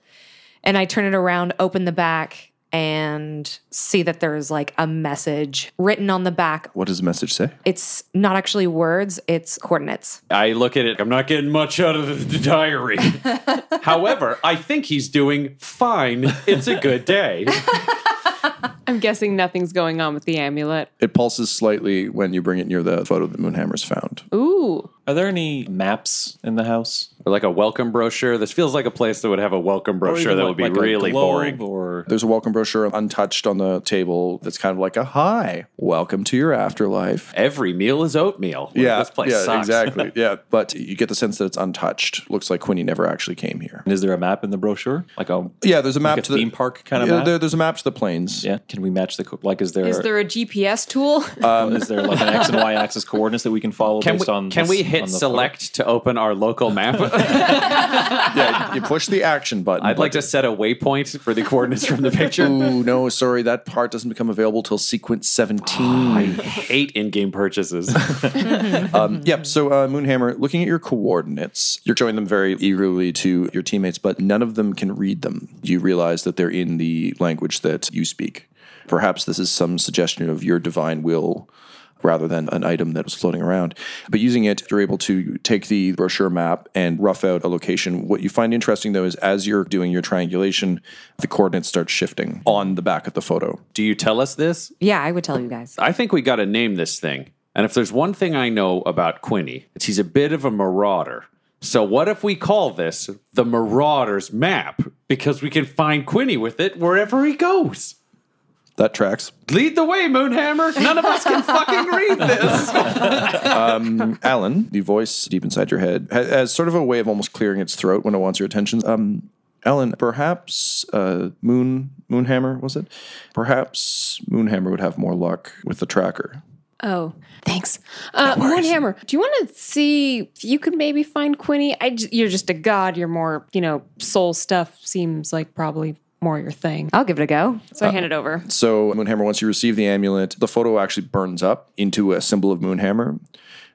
Speaker 6: and I turn it around, open the back, and see that there's like a message written on the back.
Speaker 3: What does the message say?
Speaker 6: It's not actually words, it's coordinates.
Speaker 5: I look at it. I'm not getting much out of the, the diary. However, I think he's doing fine. It's a good day.
Speaker 7: I'm guessing nothing's going on with the amulet.
Speaker 3: It pulses slightly when you bring it near the photo that Moonhammer's found.
Speaker 7: Ooh.
Speaker 4: Are there any maps in the house?
Speaker 5: Or like a welcome brochure. This feels like a place that would have a welcome brochure
Speaker 4: even
Speaker 5: that
Speaker 4: like-
Speaker 5: would be
Speaker 4: like
Speaker 5: really boring.
Speaker 4: Or
Speaker 3: There's a welcome brochure untouched on the table that's kind of like a hi, welcome to your afterlife.
Speaker 5: Every meal is oatmeal. Like,
Speaker 3: Yeah,
Speaker 5: this place
Speaker 3: yeah,
Speaker 5: sucks.
Speaker 3: exactly. yeah, but you get the sense that it's untouched. Looks like Quinny never actually came here.
Speaker 4: is there a map in the brochure? Like a
Speaker 3: Yeah, there's a map
Speaker 4: like a
Speaker 3: to the
Speaker 4: theme park kind of
Speaker 3: yeah,
Speaker 4: map?
Speaker 3: There, there's a map to the plains.
Speaker 4: yeah. Can we match the like? Is there
Speaker 7: Is there a GPS tool?
Speaker 4: Um, is there like an x and y axis coordinates that we can follow
Speaker 5: Can
Speaker 4: based
Speaker 5: we,
Speaker 4: on?
Speaker 5: can
Speaker 4: this-
Speaker 5: we
Speaker 4: on
Speaker 5: hit
Speaker 4: the
Speaker 5: select to open our local map?
Speaker 3: yeah, you push the action button.
Speaker 5: I'd like
Speaker 3: but-
Speaker 5: to set a waypoint for the coordinates from the picture.
Speaker 3: Ooh, no, sorry, that part doesn't become available till sequence 17.
Speaker 5: I hate in-game purchases.
Speaker 3: um, yep. So, uh, Moonhammer, looking at your coordinates, you're showing them very eagerly to your teammates, but none of them can read them. You realize that they're in the language that you speak. Perhaps this is some suggestion of your divine will rather than an item that was floating around. But using it, you're able to take the brochure map and rough out a location. What you find interesting, though, is as you're doing your triangulation, the coordinates start shifting on the back of the photo.
Speaker 5: Do you tell us this?
Speaker 6: Yeah, I would tell you guys.
Speaker 5: I think we got to name this thing. And if there's one thing I know about Quinny, it's he's a bit of a marauder. So what if we call this the Marauder's Map? Because we can find Quinny with it wherever he goes.
Speaker 3: That tracks.
Speaker 5: Lead the way, Moonhammer. None of us can fucking read this.
Speaker 3: um, Alyn, the voice deep inside your head has, has sort of a way of almost clearing its throat when it wants your attention. Um, Alyn, perhaps uh, Moon Moonhammer was it? Perhaps Moonhammer would have more luck with the tracker.
Speaker 7: Oh, thanks. Uh, Moonhammer, do you want to see if you could maybe find Quinny? I j- you're just a god. You're more, you know, soul stuff seems like probably more your thing.
Speaker 6: I'll give it a go.
Speaker 7: So I hand it over.
Speaker 3: Uh, so, Moonhammer, once you receive the amulet, the photo actually burns up into a symbol of Moonhammer.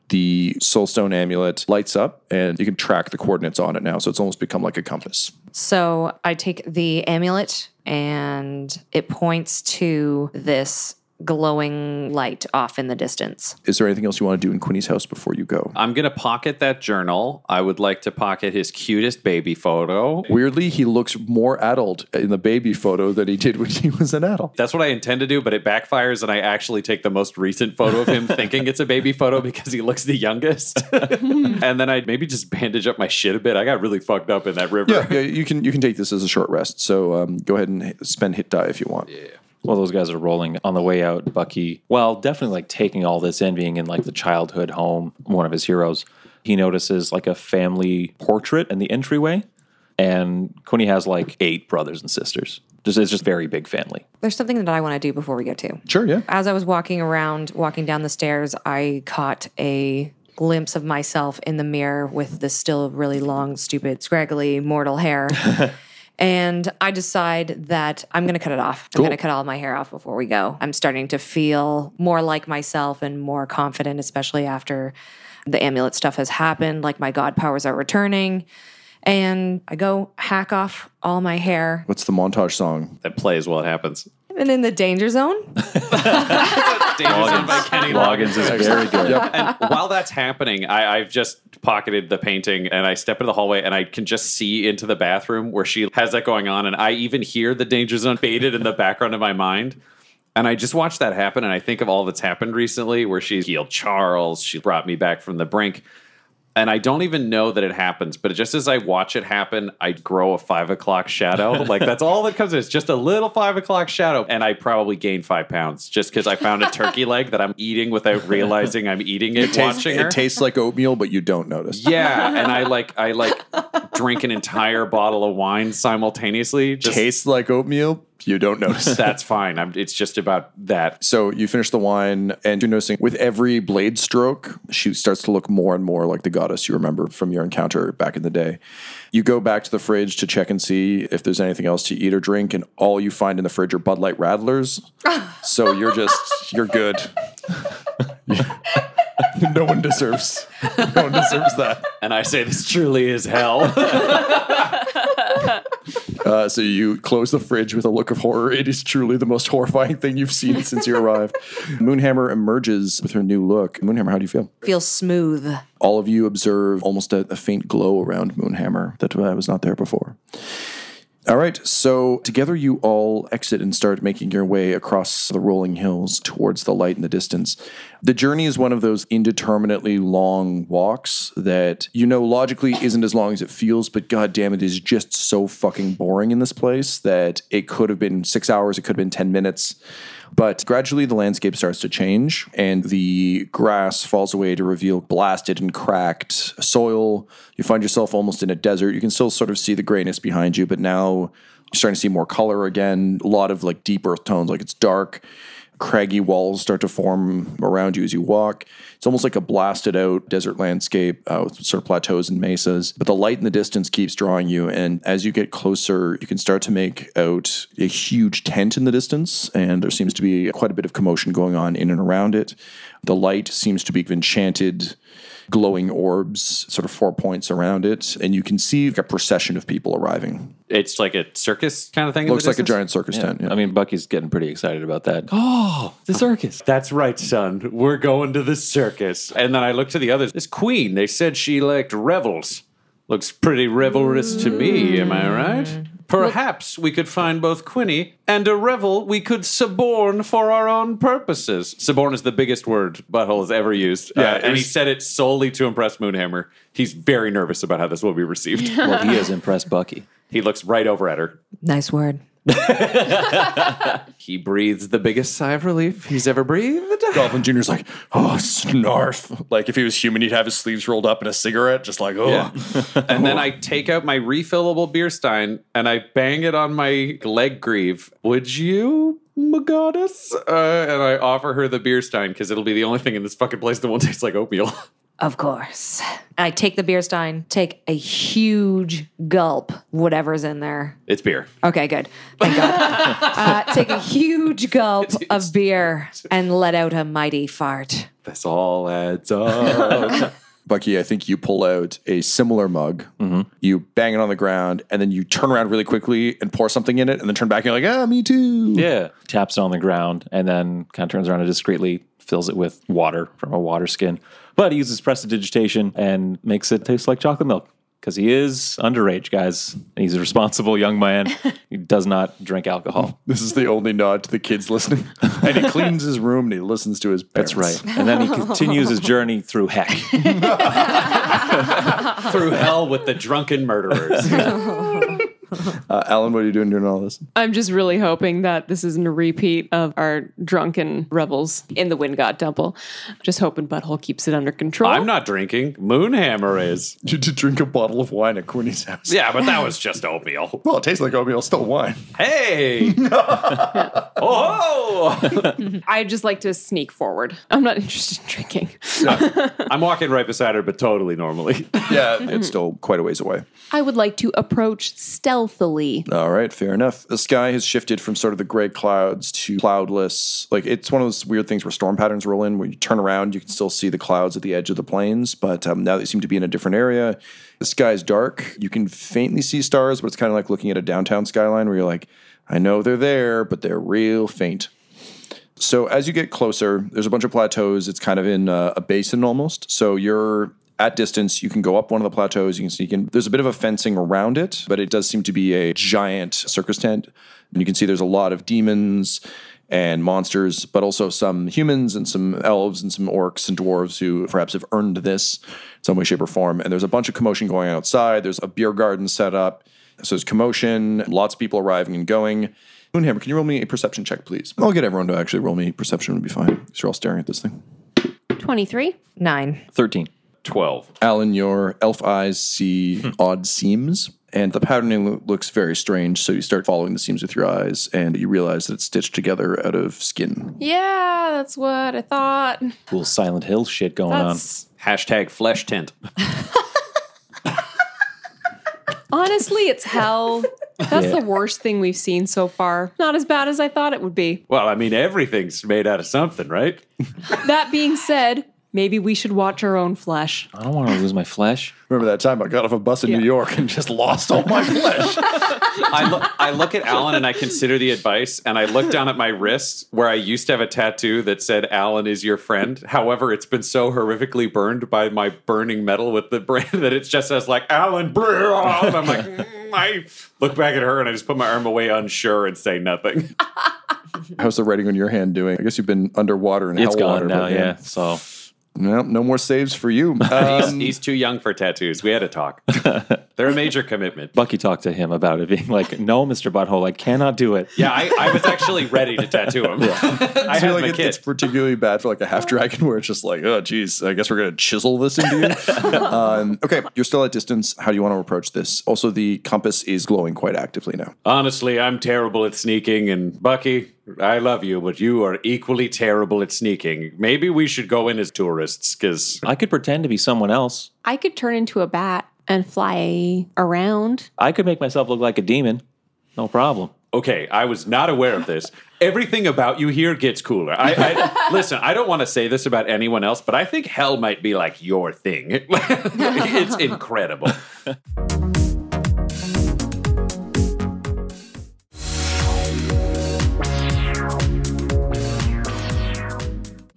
Speaker 3: The Soulstone amulet lights up, and you can track the coordinates on it now. So it's almost become like a compass.
Speaker 6: So I take the amulet and it points to this glowing light off in the distance.
Speaker 3: Is there anything else you want to do in Quinny's house before you go?
Speaker 5: I'm going to pocket that journal. I would like to pocket his cutest baby photo.
Speaker 3: Weirdly, he looks more adult in the baby photo than he did when he was an adult.
Speaker 5: That's what I intend to do, but it backfires, and I actually take the most recent photo of him thinking it's a baby photo because he looks the youngest. and then I maybe just bandage up my shit a bit. I got really fucked up in that river.
Speaker 3: Yeah, yeah, you can you can take this as a short rest. So um, go ahead and spend hit die if you want. Yeah.
Speaker 4: While those guys are rolling on the way out, Bucky, well, definitely like taking all this in, being in like the childhood home, one of his heroes, he notices like a family portrait in the entryway. And Quinny has like eight brothers and sisters. Just it's just very big family.
Speaker 6: There's something that I want to do before we get to.
Speaker 3: Sure, yeah.
Speaker 6: As I was walking around, walking down the stairs, I caught a glimpse of myself in the mirror with the still really long, stupid, scraggly, mortal hair. and I decide that I'm going to cut it off. I'm going to cut all my hair off before we go. I'm starting to feel more like myself and more confident, especially after the amulet stuff has happened. Like my god powers are returning. And I go hack off all my hair.
Speaker 3: What's the montage song?
Speaker 5: That plays while it happens.
Speaker 6: And in the danger zone,
Speaker 5: Danger Zone by Kenny
Speaker 4: Loggins is very good.
Speaker 5: and while that's happening, I, I've just pocketed the painting and I step into the hallway and I can just see into the bathroom where she has that going on. And I even hear the danger zone faded in the background of my mind. And I just watch that happen and I think of all that's happened recently where she's healed Charles, she brought me back from the brink. And I don't even know that it happens, but just as I watch it happen, I grow a five o'clock shadow. like that's all that comes in. It's just a little five o'clock shadow. And I probably gain five pounds just because I found a turkey leg that I'm eating without realizing I'm eating it,
Speaker 3: It tastes,
Speaker 5: watching her.
Speaker 3: it tastes like oatmeal, but you don't notice.
Speaker 5: yeah. And I like I like drink an entire bottle of wine simultaneously. Just
Speaker 3: tastes like oatmeal, you don't notice.
Speaker 5: that's fine. I'm, it's just about that.
Speaker 3: So you finish the wine, and you're noticing with every blade stroke, she starts to look more and more like the goddess you remember from your encounter back in the day. You go back to the fridge to check and see if there's anything else to eat or drink, and all you find in the fridge are Bud Light Radlers. so you're just you're good. no one deserves. No one deserves that.
Speaker 5: And I say this truly is hell.
Speaker 3: Uh, so you close the fridge with a look of horror. It is truly the most horrifying thing you've seen since you arrived. Moonhammer emerges with her new look. Moonhammer, how do you feel?
Speaker 6: feels smooth.
Speaker 3: All of you observe almost a, a faint glow around Moonhammer that uh, was not there before. All right, so together you all exit and start making your way across the rolling hills towards the light in the distance. The journey is one of those indeterminately long walks that you know logically isn't as long as it feels, but god damn it is just so fucking boring in this place that it could have been six hours, it could have been 10 minutes. But gradually, the landscape starts to change, and the grass falls away to reveal blasted and cracked soil. You find yourself almost in a desert. You can still sort of see the grayness behind you, but now you're starting to see more color again. A lot of like deep earth tones, like it's dark. Craggy walls start to form around you as you walk. It's almost like a blasted out desert landscape uh, with sort of plateaus and mesas. But the light in the distance keeps drawing you. And as you get closer, you can start to make out a huge tent in the distance. And there seems to be quite a bit of commotion going on in and around it. The light seems to be enchanted glowing orbs, sort of four points around it. And you can see a procession of people arriving.
Speaker 5: It's like a circus kind of thing.
Speaker 3: Looks like a giant circus tent. Yeah.
Speaker 4: I mean, Bucky's getting pretty excited about that.
Speaker 5: Oh, the circus. That's right, son. We're going to the circus. And then I look to the others. This queen, they said she liked revels. Looks pretty revelrous to me, am I right? Perhaps we could find both Quinny and a revel we could suborn for our own purposes. Suborn is the biggest word Butthole has ever used.
Speaker 3: Yeah,
Speaker 5: Uh, and he said it solely to impress Moonhammer. He's very nervous about how this will be received.
Speaker 4: well, he has impressed Bucky.
Speaker 5: he looks right over at her.
Speaker 6: Nice word.
Speaker 5: He breathes the biggest sigh of relief he's ever breathed.
Speaker 3: Goblin Jr.'s like, oh, snarf. Like if he was human, he'd have his sleeves rolled up and a cigarette, just like, oh.
Speaker 5: Yeah. and then I take out my refillable beer stein and I bang it on my leg greave. Would you, my goddess? Uh, and I offer her the beer stein because it'll be the only thing in this fucking place that won't taste like oatmeal.
Speaker 6: Of course. I take the beer stein, take a huge gulp, whatever's in there.
Speaker 5: It's beer.
Speaker 6: Okay, good. Thank God. uh, take a huge gulp of beer and let out a mighty fart.
Speaker 5: This all adds up.
Speaker 3: Bucky, I think you pull out a similar mug, you bang it on the ground, and then you turn around really quickly and pour something in it, and then turn back and you're like, ah, me too.
Speaker 4: Yeah. Taps it on the ground and then kind of turns around and discreetly fills it with water from a water skin. But he uses prestidigitation and makes it taste like chocolate milk because he is underage, guys. He's a responsible young man. he does not drink alcohol.
Speaker 3: This is the only nod to the kids listening. and he cleans his room and he listens to his parents.
Speaker 4: That's right. And then he continues his journey through heck.
Speaker 5: Through hell with the drunken murderers.
Speaker 3: Uh, Alyn, what are you doing during all this?
Speaker 7: I'm just really hoping that this isn't a repeat of our drunken revels in the Wind God Temple. Just hoping Butthole keeps it under control.
Speaker 5: I'm not drinking. Moonhammer is.
Speaker 3: You did drink a bottle of wine at Quinny's house.
Speaker 5: Yeah, but that was just oatmeal.
Speaker 3: Well, it tastes like oatmeal, still wine.
Speaker 5: Hey! oh!
Speaker 7: I'd just like to sneak forward. I'm not interested in drinking.
Speaker 5: I'm walking right beside her, but totally normally.
Speaker 3: Yeah, it's still quite a ways away.
Speaker 7: I would like to approach
Speaker 3: All right, fair enough. The sky has shifted from sort of the gray clouds to cloudless. Like it's one of those weird things where storm patterns roll in. Where you turn around, you can still see the clouds at the edge of the plains, but um, now they seem to be in a different area. The sky's dark. You can faintly see stars, but it's kind of like looking at a downtown skyline where you're like, I know they're there, but they're real faint. So as you get closer, there's a bunch of plateaus. It's kind of in uh, a basin almost. So you're at distance. You can go up one of the plateaus. You can sneak in. There's a bit of a fencing around it, but it does seem to be a giant circus tent. And you can see there's a lot of demons and monsters, but also some humans and some elves and some orcs and dwarves who perhaps have earned this in some way, shape, or form. And there's a bunch of commotion going on outside. There's a beer garden set up. So there's commotion, lots of people arriving and going. Moonhammer, can you roll me a perception check, please? I'll get everyone to actually roll me perception, would be fine. Because you're all staring at this thing.
Speaker 7: 23?
Speaker 6: Nine.
Speaker 4: 13.
Speaker 5: 12.
Speaker 3: Alyn, your elf eyes see hmm. odd seams, and the patterning lo- looks very strange. So you start following the seams with your eyes, and you realize that it's stitched together out of skin.
Speaker 7: Yeah, that's what I thought.
Speaker 4: Cool Silent Hill shit going
Speaker 7: That's
Speaker 5: Hashtag flesh tint.
Speaker 7: honestly, it's hell. That's
Speaker 5: Yeah.
Speaker 7: the worst thing we've seen so far. Not as bad as I thought it would be.
Speaker 5: Well, I mean, everything's made out of something, right?
Speaker 7: That being said, maybe we should watch our own flesh.
Speaker 4: I don't want to lose my flesh.
Speaker 3: Remember that time I got off a bus in New York and just lost all my flesh?
Speaker 5: I, look, I look at Alyn and I consider the advice, and I look down at my wrist where I used to have a tattoo that said "Alyn is your friend." However, it's been so horrifically burned by my burning metal with the brand that it just says like "Alyn." blah," And I'm like, mm, I look back at her and I just put my arm away, unsure, and say nothing.
Speaker 3: How's the writing on your hand doing? I guess you've been underwater and
Speaker 4: it's gone
Speaker 3: water,
Speaker 4: now,
Speaker 3: but
Speaker 4: yeah. So
Speaker 3: no, no more saves for you.
Speaker 5: he's,
Speaker 3: Um,
Speaker 5: he's too young for tattoos. We had to talk. They're a major commitment.
Speaker 4: Bucky talked to him about it, being like, "No, Mister Butthole, I cannot do it."
Speaker 5: Yeah, I, I was actually ready to tattoo him. I
Speaker 3: I
Speaker 5: had
Speaker 3: feel
Speaker 5: my
Speaker 3: like it-
Speaker 5: kid.
Speaker 3: it's particularly bad for like a half dragon where it's just like, oh, geez, I guess we're gonna chisel this into you. um, okay, you're still at distance. How do you want to approach this? Also, the compass is glowing quite actively now.
Speaker 5: Honestly, I'm terrible at sneaking, and Bucky, I love you, but you are equally terrible at sneaking. Maybe we should go in as tourists, because
Speaker 4: I could pretend to be someone else.
Speaker 7: I could turn into a bat and fly around.
Speaker 4: I could make myself look like a demon. No problem.
Speaker 5: okay, I was not aware of this. Everything about you here gets cooler. I, I listen. I don't want to say this about anyone else, but I think hell might be like your thing. it's incredible.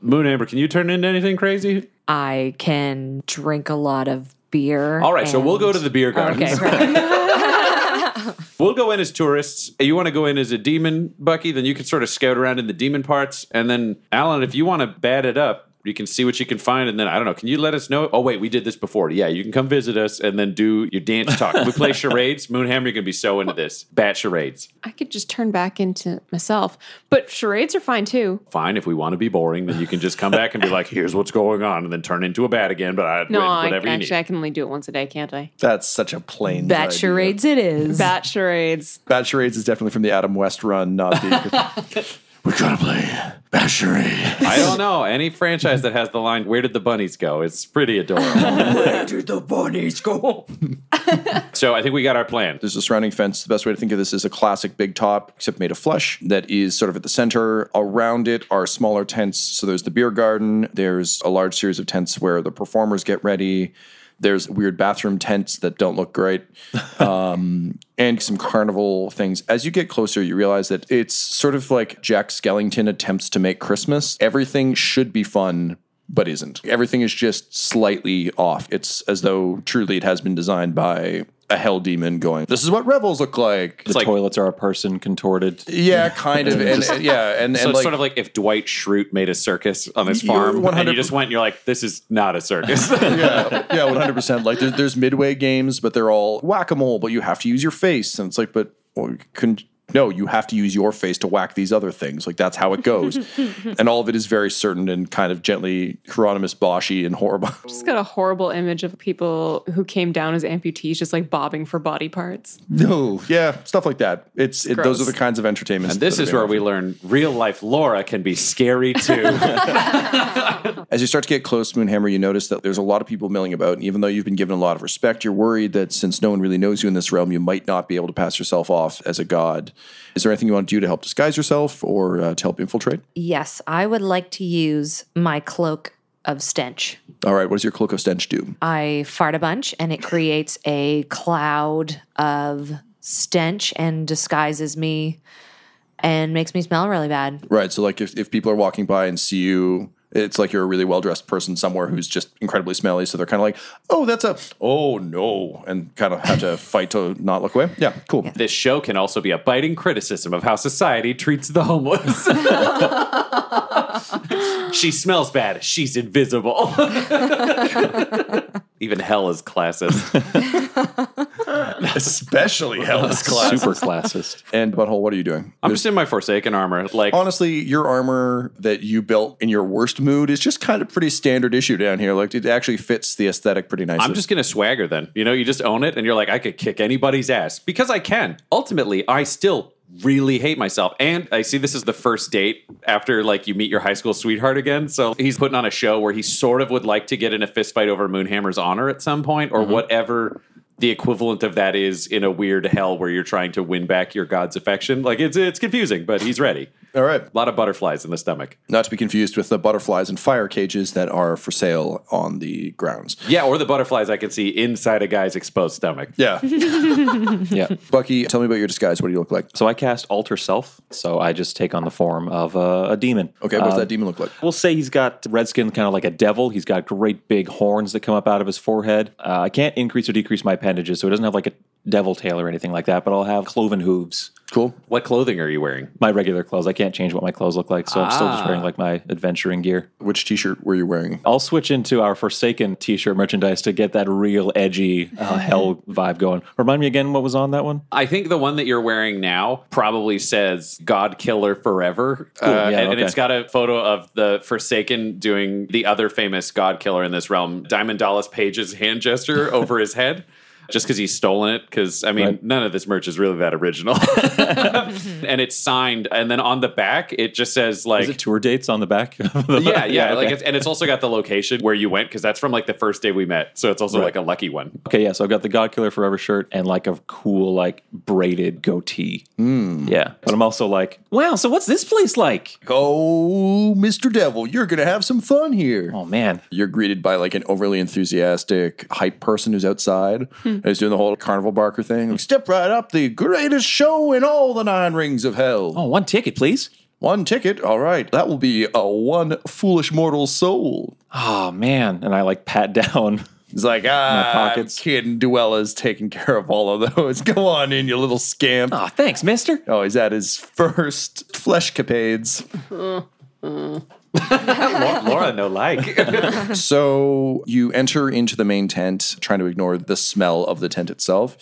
Speaker 5: Moonhammer, can you turn into anything crazy?
Speaker 6: I can drink a lot of beer.
Speaker 5: All right, so we'll go to the beer oh, gardens.
Speaker 6: Okay, right.
Speaker 5: We'll go in as tourists. You want to go in as a demon, Bucky? Then you can sort of scout around in the demon parts. And then, Alyn, if you want to bat it up, You can see what you can find, and then I don't know. Can you let us know? Oh wait, we did this before. Yeah, you can come visit us and then do your dance talk. we play charades. Moonhammer, you're gonna be so into this. Bat charades.
Speaker 7: I could just turn back into myself. But charades are fine too.
Speaker 5: Fine, if we want to be boring, then you can just come back and be like, "Here's what's going on," and then turn into a bat again. But I,
Speaker 7: No, I,
Speaker 5: whatever you
Speaker 7: actually,
Speaker 5: need.
Speaker 7: I can only do it once a day, can't I?
Speaker 3: That's such a plain
Speaker 6: Bat
Speaker 3: idea.
Speaker 6: charades it is.
Speaker 7: Bat charades.
Speaker 3: Bat charades is definitely from the Adam West run, not the. we gotta play Bashery.
Speaker 5: I don't know any franchise that has the line "Where did the bunnies go?" It's pretty adorable.
Speaker 16: Where did the bunnies go?
Speaker 5: so I think we got our plan.
Speaker 3: There's a surrounding fence. The best way to think of this is a classic big top, except made of flesh, that is sort of at the center. Around it are smaller tents. So there's the beer garden. There's a large series of tents where the performers get ready. There's weird bathroom tents that don't look great, um, and some carnival things. As you get closer, you realize that it's sort of like Jack Skellington attempts to make Christmas. Everything should be fun, but isn't. Everything is just slightly off. It's as though truly it has been designed by a hell demon going, This is what revels look like.
Speaker 4: The toilets are a person contorted.
Speaker 3: Yeah, kind of. And, and- yeah, and,
Speaker 5: so
Speaker 3: and
Speaker 5: it's
Speaker 3: like,
Speaker 5: sort of like if Dwight Schrute made a circus on his farm, and you just went, and you're like, "This is not a circus."
Speaker 3: yeah, yeah, one hundred percent. Like there's there's midway games, but they're all whack a mole. But you have to use your face, and it's like, but well, couldn't. No, you have to use your face to whack these other things. Like that's how it goes, and all of it is very certain and kind of gently Hieronymus Boshy and horrible.
Speaker 7: Just got a horrible image of people who came down as amputees, just like bobbing for body parts.
Speaker 3: No, yeah, stuff like that. It's it, those are the kinds of entertainments.
Speaker 5: and this is where we learn real life Laura can be scary too.
Speaker 3: As you start to get close to Moonhammer, you notice that there's a lot of people milling about. And even though you've been given a lot of respect, you're worried that since no one really knows you in this realm, you might not be able to pass yourself off as a god. Is there anything you want to do to help disguise yourself or uh, to help infiltrate?
Speaker 6: Yes, I would like to use my cloak of stench.
Speaker 3: All right, what does your cloak of stench do?
Speaker 6: I fart a bunch and it creates a cloud of stench and disguises me and makes me smell really bad.
Speaker 3: Right, so like if, if people are walking by and see you, it's like you're a really well dressed person somewhere who's just incredibly smelly. So they're kind of like, oh, that's a, oh no, and kind of have to fight to not look away. Yeah, cool.
Speaker 5: this show can also be a biting criticism of how society treats the homeless. she smells bad. She's invisible. Even hell is classist.
Speaker 3: Especially Hell's class.
Speaker 4: Super classist.
Speaker 3: And Butthole, what are you doing?
Speaker 5: I'm just in my Forsaken armor. Like,
Speaker 3: Honestly, your armor that you built in your worst mood is just kind of pretty standard issue down here. Like it actually fits the aesthetic pretty nicely.
Speaker 5: I'm just gonna swagger then. You know, you just own it and you're like, I could kick anybody's ass because I can. Ultimately, I still really hate myself. And I see this is the first date after like you meet your high school sweetheart again. So he's putting on a show where he sort of would like to get in a fist fight over Moonhammer's honor at some point or mm-hmm. whatever the equivalent of that is in a weird hell where you're trying to win back your god's affection. Like it's it's confusing, but he's ready.
Speaker 3: All right.
Speaker 5: A lot of butterflies in the stomach.
Speaker 3: Not to be confused with the butterflies and fire cages that are for sale on the grounds.
Speaker 5: Yeah, or the butterflies I can see inside a guy's exposed stomach.
Speaker 3: Yeah.
Speaker 4: yeah.
Speaker 3: Bucky, tell me about your disguise. What do you look like?
Speaker 4: So I cast Alter Self. So I just take on the form of uh, a demon.
Speaker 3: Okay, what's
Speaker 4: Um,
Speaker 3: that demon look like?
Speaker 4: We'll say he's got red skin, kind of like a devil. He's got great big horns that come up out of his forehead. Uh, I can't increase or decrease my appendages, so it doesn't have like a devil tail or anything like that, but I'll have cloven hooves.
Speaker 3: Cool.
Speaker 5: What clothing are you wearing?
Speaker 4: My regular clothes. I can't change what my clothes look like, so I'm still just
Speaker 5: Ah.
Speaker 4: wearing like my adventuring gear.
Speaker 3: Which t-shirt were you wearing?
Speaker 4: I'll switch into our Forsaken t-shirt merchandise to get that real edgy uh, hell vibe going. Remind me again what was on that one?
Speaker 5: I think the one that you're wearing now probably says God Killer Forever.
Speaker 4: Cool,
Speaker 5: Uh,
Speaker 4: yeah,
Speaker 5: and, and it's got a photo of the Forsaken doing the other famous God Killer in this realm, Diamond Dallas Page's hand gesture over his head. Just because he's stolen it, because I mean,
Speaker 4: Right.
Speaker 5: none of this merch is really that original. and it's signed, and then on the back it just says like
Speaker 4: Is it tour dates on the back? the-
Speaker 5: yeah, yeah, like
Speaker 4: okay.
Speaker 5: it's, and it's also got the location where you went because that's from like the first day we met, so it's also
Speaker 4: Right.
Speaker 5: like a lucky one.
Speaker 4: Okay, yeah. So I've got the God Killer Forever shirt and like a cool, like braided goatee. Hmm. Yeah, but I'm also like, wow. So what's this place like?
Speaker 3: Oh, Mr. Devil, you're going to have some fun here.
Speaker 4: Oh man,
Speaker 3: You're greeted by like an overly enthusiastic hype person who's outside. Hmm. And he's doing the whole carnival barker thing. Like, Step right up, the greatest show in all the nine rings of hell.
Speaker 4: oh, one ticket, please.
Speaker 3: One ticket. All right. That will be a one foolish mortal soul.
Speaker 4: Oh man, and I like pat down.
Speaker 3: He's like, ah,
Speaker 4: pockets.
Speaker 3: kid Duella's taking care of all of those. Go on in, you little scamp.
Speaker 4: Oh, thanks, Mister.
Speaker 3: Oh, he's at his first flesh capades.
Speaker 4: Laura, no like.
Speaker 3: so you enter into the main tent, trying to ignore the smell of the tent itself.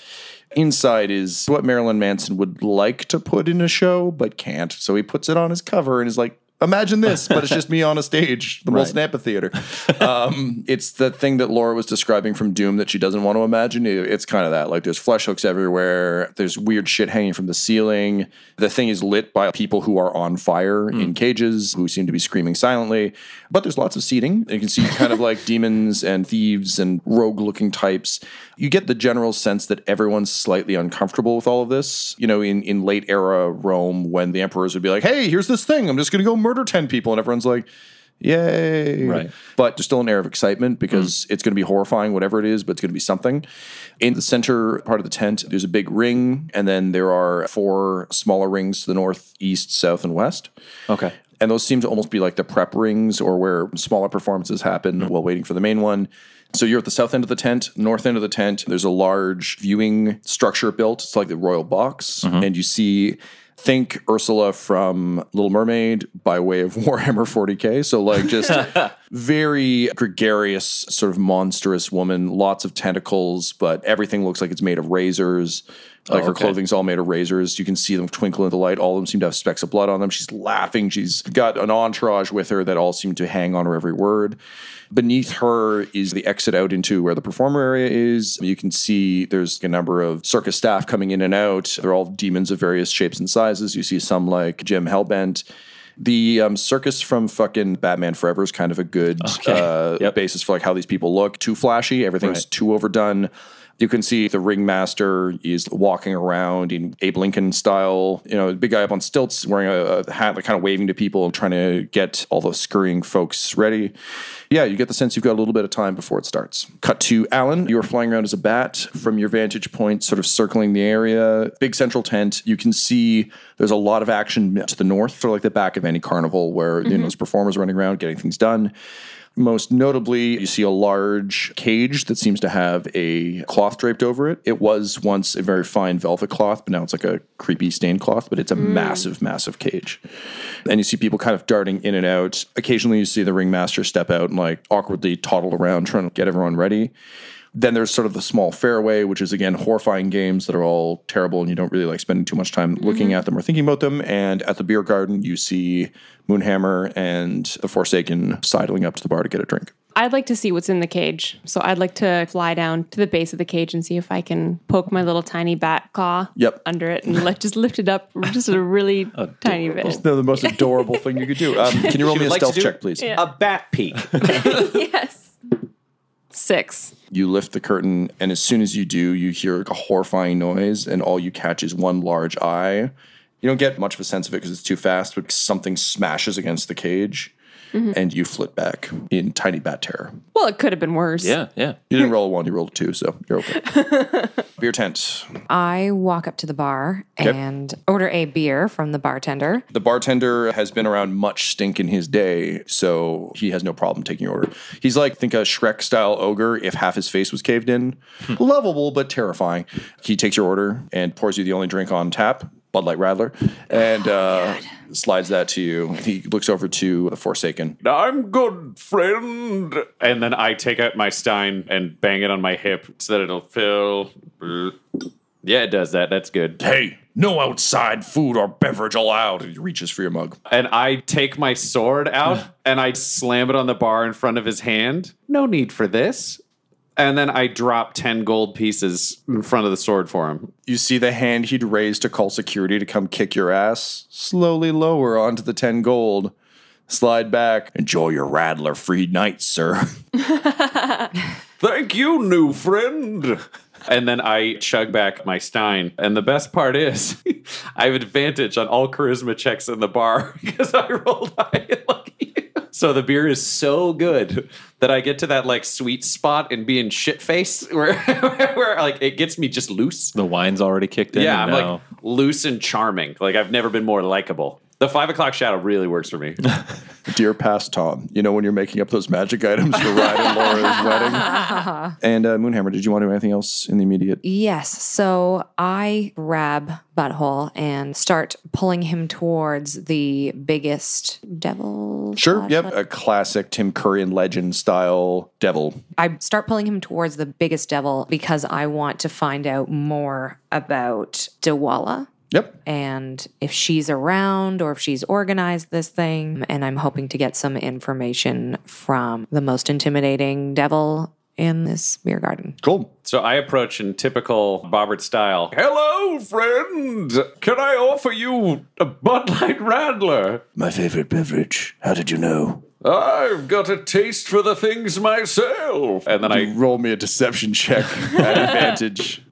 Speaker 3: Inside is what Marilyn Manson would like to put in a show, but can't. So he puts it on his cover and is like, Imagine this, but it's just me on a stage, the Molson Amphitheater. Um, it's the thing that Laura was describing from Doom that she doesn't want to imagine. It's kind of that. Like there's flesh hooks everywhere. There's weird shit hanging from the ceiling. The thing is lit by people who are on fire in cages who seem to be screaming silently. But there's lots of seating. You can see kind of like demons and thieves and rogue looking types. You get the general sense that everyone's slightly uncomfortable with all of this. You know, in, in late era Rome, when the emperors would be like, hey, here's this thing. I'm just going to go murder 10 people. And everyone's like, yay.
Speaker 4: Right.
Speaker 3: But there's still an air of excitement because mm. it's going to be horrifying, whatever it is, but it's going to be something. In the center part of the tent, there's a big ring, and then there are four smaller rings to the north, east, south, and west.
Speaker 4: Okay.
Speaker 3: And those seem to almost be like the prep rings or where smaller performances happen mm. while waiting for the main one. So you're at the south end of the tent, north end of the tent. There's a large viewing structure built. It's like the royal box. Mm-hmm. And you see, think Ursula from Little Mermaid by way of Warhammer 40K. So, like, just very gregarious, sort of monstrous woman, lots of tentacles, but everything looks like it's made of razors. Like
Speaker 4: Oh,
Speaker 3: her clothing's all made of razors. You can see them twinkle in the light. All of them seem to have specks of blood on them. She's laughing. She's got an entourage with her that all seem to hang on her every word. Beneath her is the exit out into where the performer area is. You can see there's a number of circus staff coming in and out. They're all demons of various shapes and sizes. You see some like Jim Hellbent. The um, circus from fucking Batman Forever is kind of a good uh, basis for like how these people look. Too flashy, everything's
Speaker 4: Right.
Speaker 3: too overdone. You can see the ringmaster is walking around in Abe Lincoln style. You know, big guy up on stilts, wearing a, a hat, like kind of waving to people and trying to get all those scurrying folks ready. Yeah, you get the sense you've got a little bit of time before it starts. Cut to Alyn. You are flying around as a bat from your vantage point, sort of circling the area. Big central tent. You can see there's a lot of action to the north, sort of like the back of any carnival where you know mm-hmm. there's performers running around getting things done. Most notably, you see a large cage that seems to have a cloth draped over it. It was once a very fine velvet cloth, but now it's like a creepy stained cloth, but it's a hmm. massive, massive cage. And you see people kind of darting in and out. Occasionally, you see the ringmaster step out and like awkwardly toddle around trying to get everyone ready. Then there's sort of the small fairway, which is again horrifying games that are all terrible and you don't really like spending too much time looking at them or thinking about them. And at the beer garden, you see Moonhammer and the Forsaken sidling up to the bar to get a drink.
Speaker 7: I'd like to see what's in the cage. So I'd like to fly down to the base of the cage and see if I can poke my little tiny bat claw
Speaker 3: Yep.
Speaker 7: under it and let just lift it up just a really tiny bit.
Speaker 3: They're the most adorable thing you could do. Um, can you roll me a
Speaker 5: like
Speaker 3: stealth check, please?
Speaker 5: A bat peek.
Speaker 7: yes. Six.
Speaker 3: You lift the curtain, and as soon as you do, you hear a horrifying noise, and all you catch is one large eye. You don't get much of a sense of it because it's too fast, but something smashes against the cage,
Speaker 7: Mhm.
Speaker 3: and you flit back in tiny bat terror.
Speaker 7: Well, it could have been worse.
Speaker 4: Yeah, yeah.
Speaker 3: You didn't roll a one, you rolled a two, so you're okay. Beer tent.
Speaker 6: I walk up to the bar
Speaker 3: Okay.
Speaker 6: and order a beer from the bartender.
Speaker 3: The bartender has been around much stink in his day, so he has no problem taking your order. He's like, think a Shrek style ogre if half his face was caved in. Lovable, but terrifying. He takes your order and pours you the only drink on tap, Bud Light Radler, and uh, slides that to you. He looks over to the Forsaken.
Speaker 5: I'm good, friend. And then I take out my stein and bang it on my hip so that it'll fill. Yeah, it does that. That's good.
Speaker 3: Hey, no outside food or beverage allowed. And he reaches for your mug.
Speaker 5: And I take my sword out and I slam it on the bar in front of his hand. No need for this. And then I drop 10 gold pieces in front of the sword for him.
Speaker 3: You see the hand he'd raised to call security to come kick your ass slowly lower onto the 10 gold. Slide back. Enjoy your Radler free night, sir.
Speaker 5: Thank you, new friend. And then I chug back my stein. And the best part is, I have advantage on all charisma checks in the bar because I rolled high and lucky. So the beer is so good that I get to that like sweet spot in being shit faced where, where like it gets me just loose.
Speaker 4: The wine's already kicked in.
Speaker 5: Yeah, I'm
Speaker 4: now-
Speaker 5: like loose and charming. Like I've never been more likable.
Speaker 17: The five o'clock shadow really works for me.
Speaker 3: Dear past Tom, you know when you're making up those magic items for Ryan and Laura's wedding? And uh, Moonhammer, did you want to do anything else in the immediate?
Speaker 6: Yes. So I grab Butthole and start pulling him towards the biggest devil.
Speaker 3: Sure.
Speaker 6: slash-
Speaker 3: Yep. A classic Tim Curry and Legend style devil.
Speaker 6: I start pulling him towards the biggest devil because I want to find out more about Dewala.
Speaker 3: Yep.
Speaker 6: And if she's around or if she's organized this thing. And I'm hoping to get some information from the most intimidating devil in this beer garden.
Speaker 3: Cool.
Speaker 17: So I approach in typical Bobert style. Hello, friend. Can I offer you a Bud Light Radler?
Speaker 18: My favorite beverage. How did you know?
Speaker 17: I've got a taste for the things myself. And then I
Speaker 3: roll me a deception check at advantage.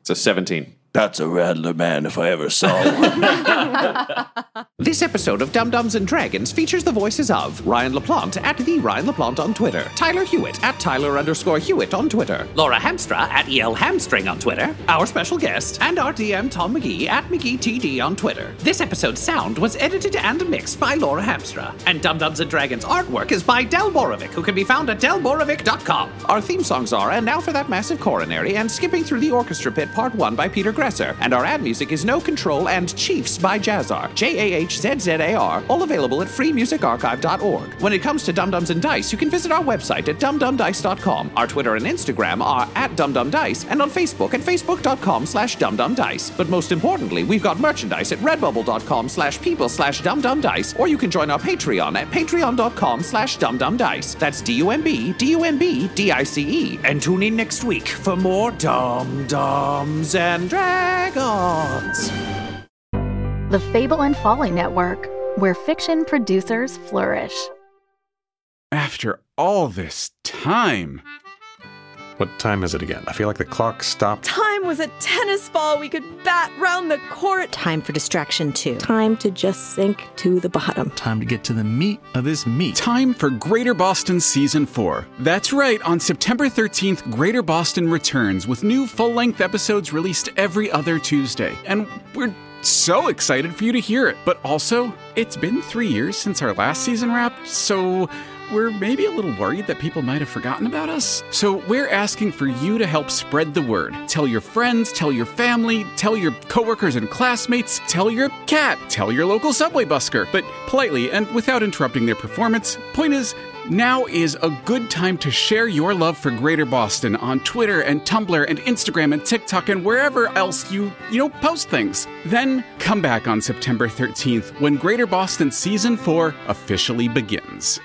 Speaker 17: It's a 17.
Speaker 18: That's a Radler man if I ever saw one.
Speaker 5: This episode of Dumb-Dumbs and Dragons features the voices of Ryan LaPlante at the Ryan LaPlante on Twitter, Tyler Hewitt at Tyler underscore Hewitt on Twitter, Laura Hamstra at EL Hamstring on Twitter, our special guest, and our DM Tom McGee at McGeeTD on Twitter. This episode's sound was edited and mixed by Laura Hamstra, and Dumb-Dumbs and Dragons artwork is by Del Borovic, who can be found at delborovic.com. Our theme songs are And Now for That Massive Coronary and Skipping Through the Orchestra Pit Part 1 by Peter Gresser, and our ad music is No Control and Chiefs by Jahzzar, J A H Z Z A R, all available at freemusicarchive.org. When it comes to Dumb-Dumbs and Dice, you can visit our website at dumbdumbdice.com. Our Twitter and Instagram are at dumbdumbdice, and on Facebook at facebook.com slash dumbdumbdice. But most importantly, we've got merchandise at redbubble.com slash people slash dumbdumbdice, or you can join our Patreon at patreon.com slash dumbdumbdice. That's D-U-M-B, D-U-M-B, D-I-C-E. And tune in next week for more Dumb-Dumbs and Dragons.
Speaker 1: The Fable and Folly Network, where fiction producers flourish.
Speaker 19: After all this time.
Speaker 20: What time is it again? I feel like the clock stopped.
Speaker 21: Time was a tennis ball we could bat round the court.
Speaker 22: Time for distraction, too. Time to just sink to the bottom.
Speaker 19: Time to get to the meat of this meat. Time for Greater Boston Season 4. That's right, on September 13th, Greater Boston returns with new full length episodes released every other Tuesday. And we're so excited for you to hear it. But also, it's been three years since our last season wrapped, so we're maybe a little worried that people might have forgotten about us. So we're asking for you to help spread the word. Tell your friends, tell your family, tell your coworkers and classmates, tell your cat, tell your local subway busker. But politely and without interrupting their performance, point is, now is a good time to share your love for Greater Boston on Twitter and Tumblr and Instagram and TikTok and wherever else you, you know, post things. Then come back on September 13th when Greater Boston Season 4 officially begins.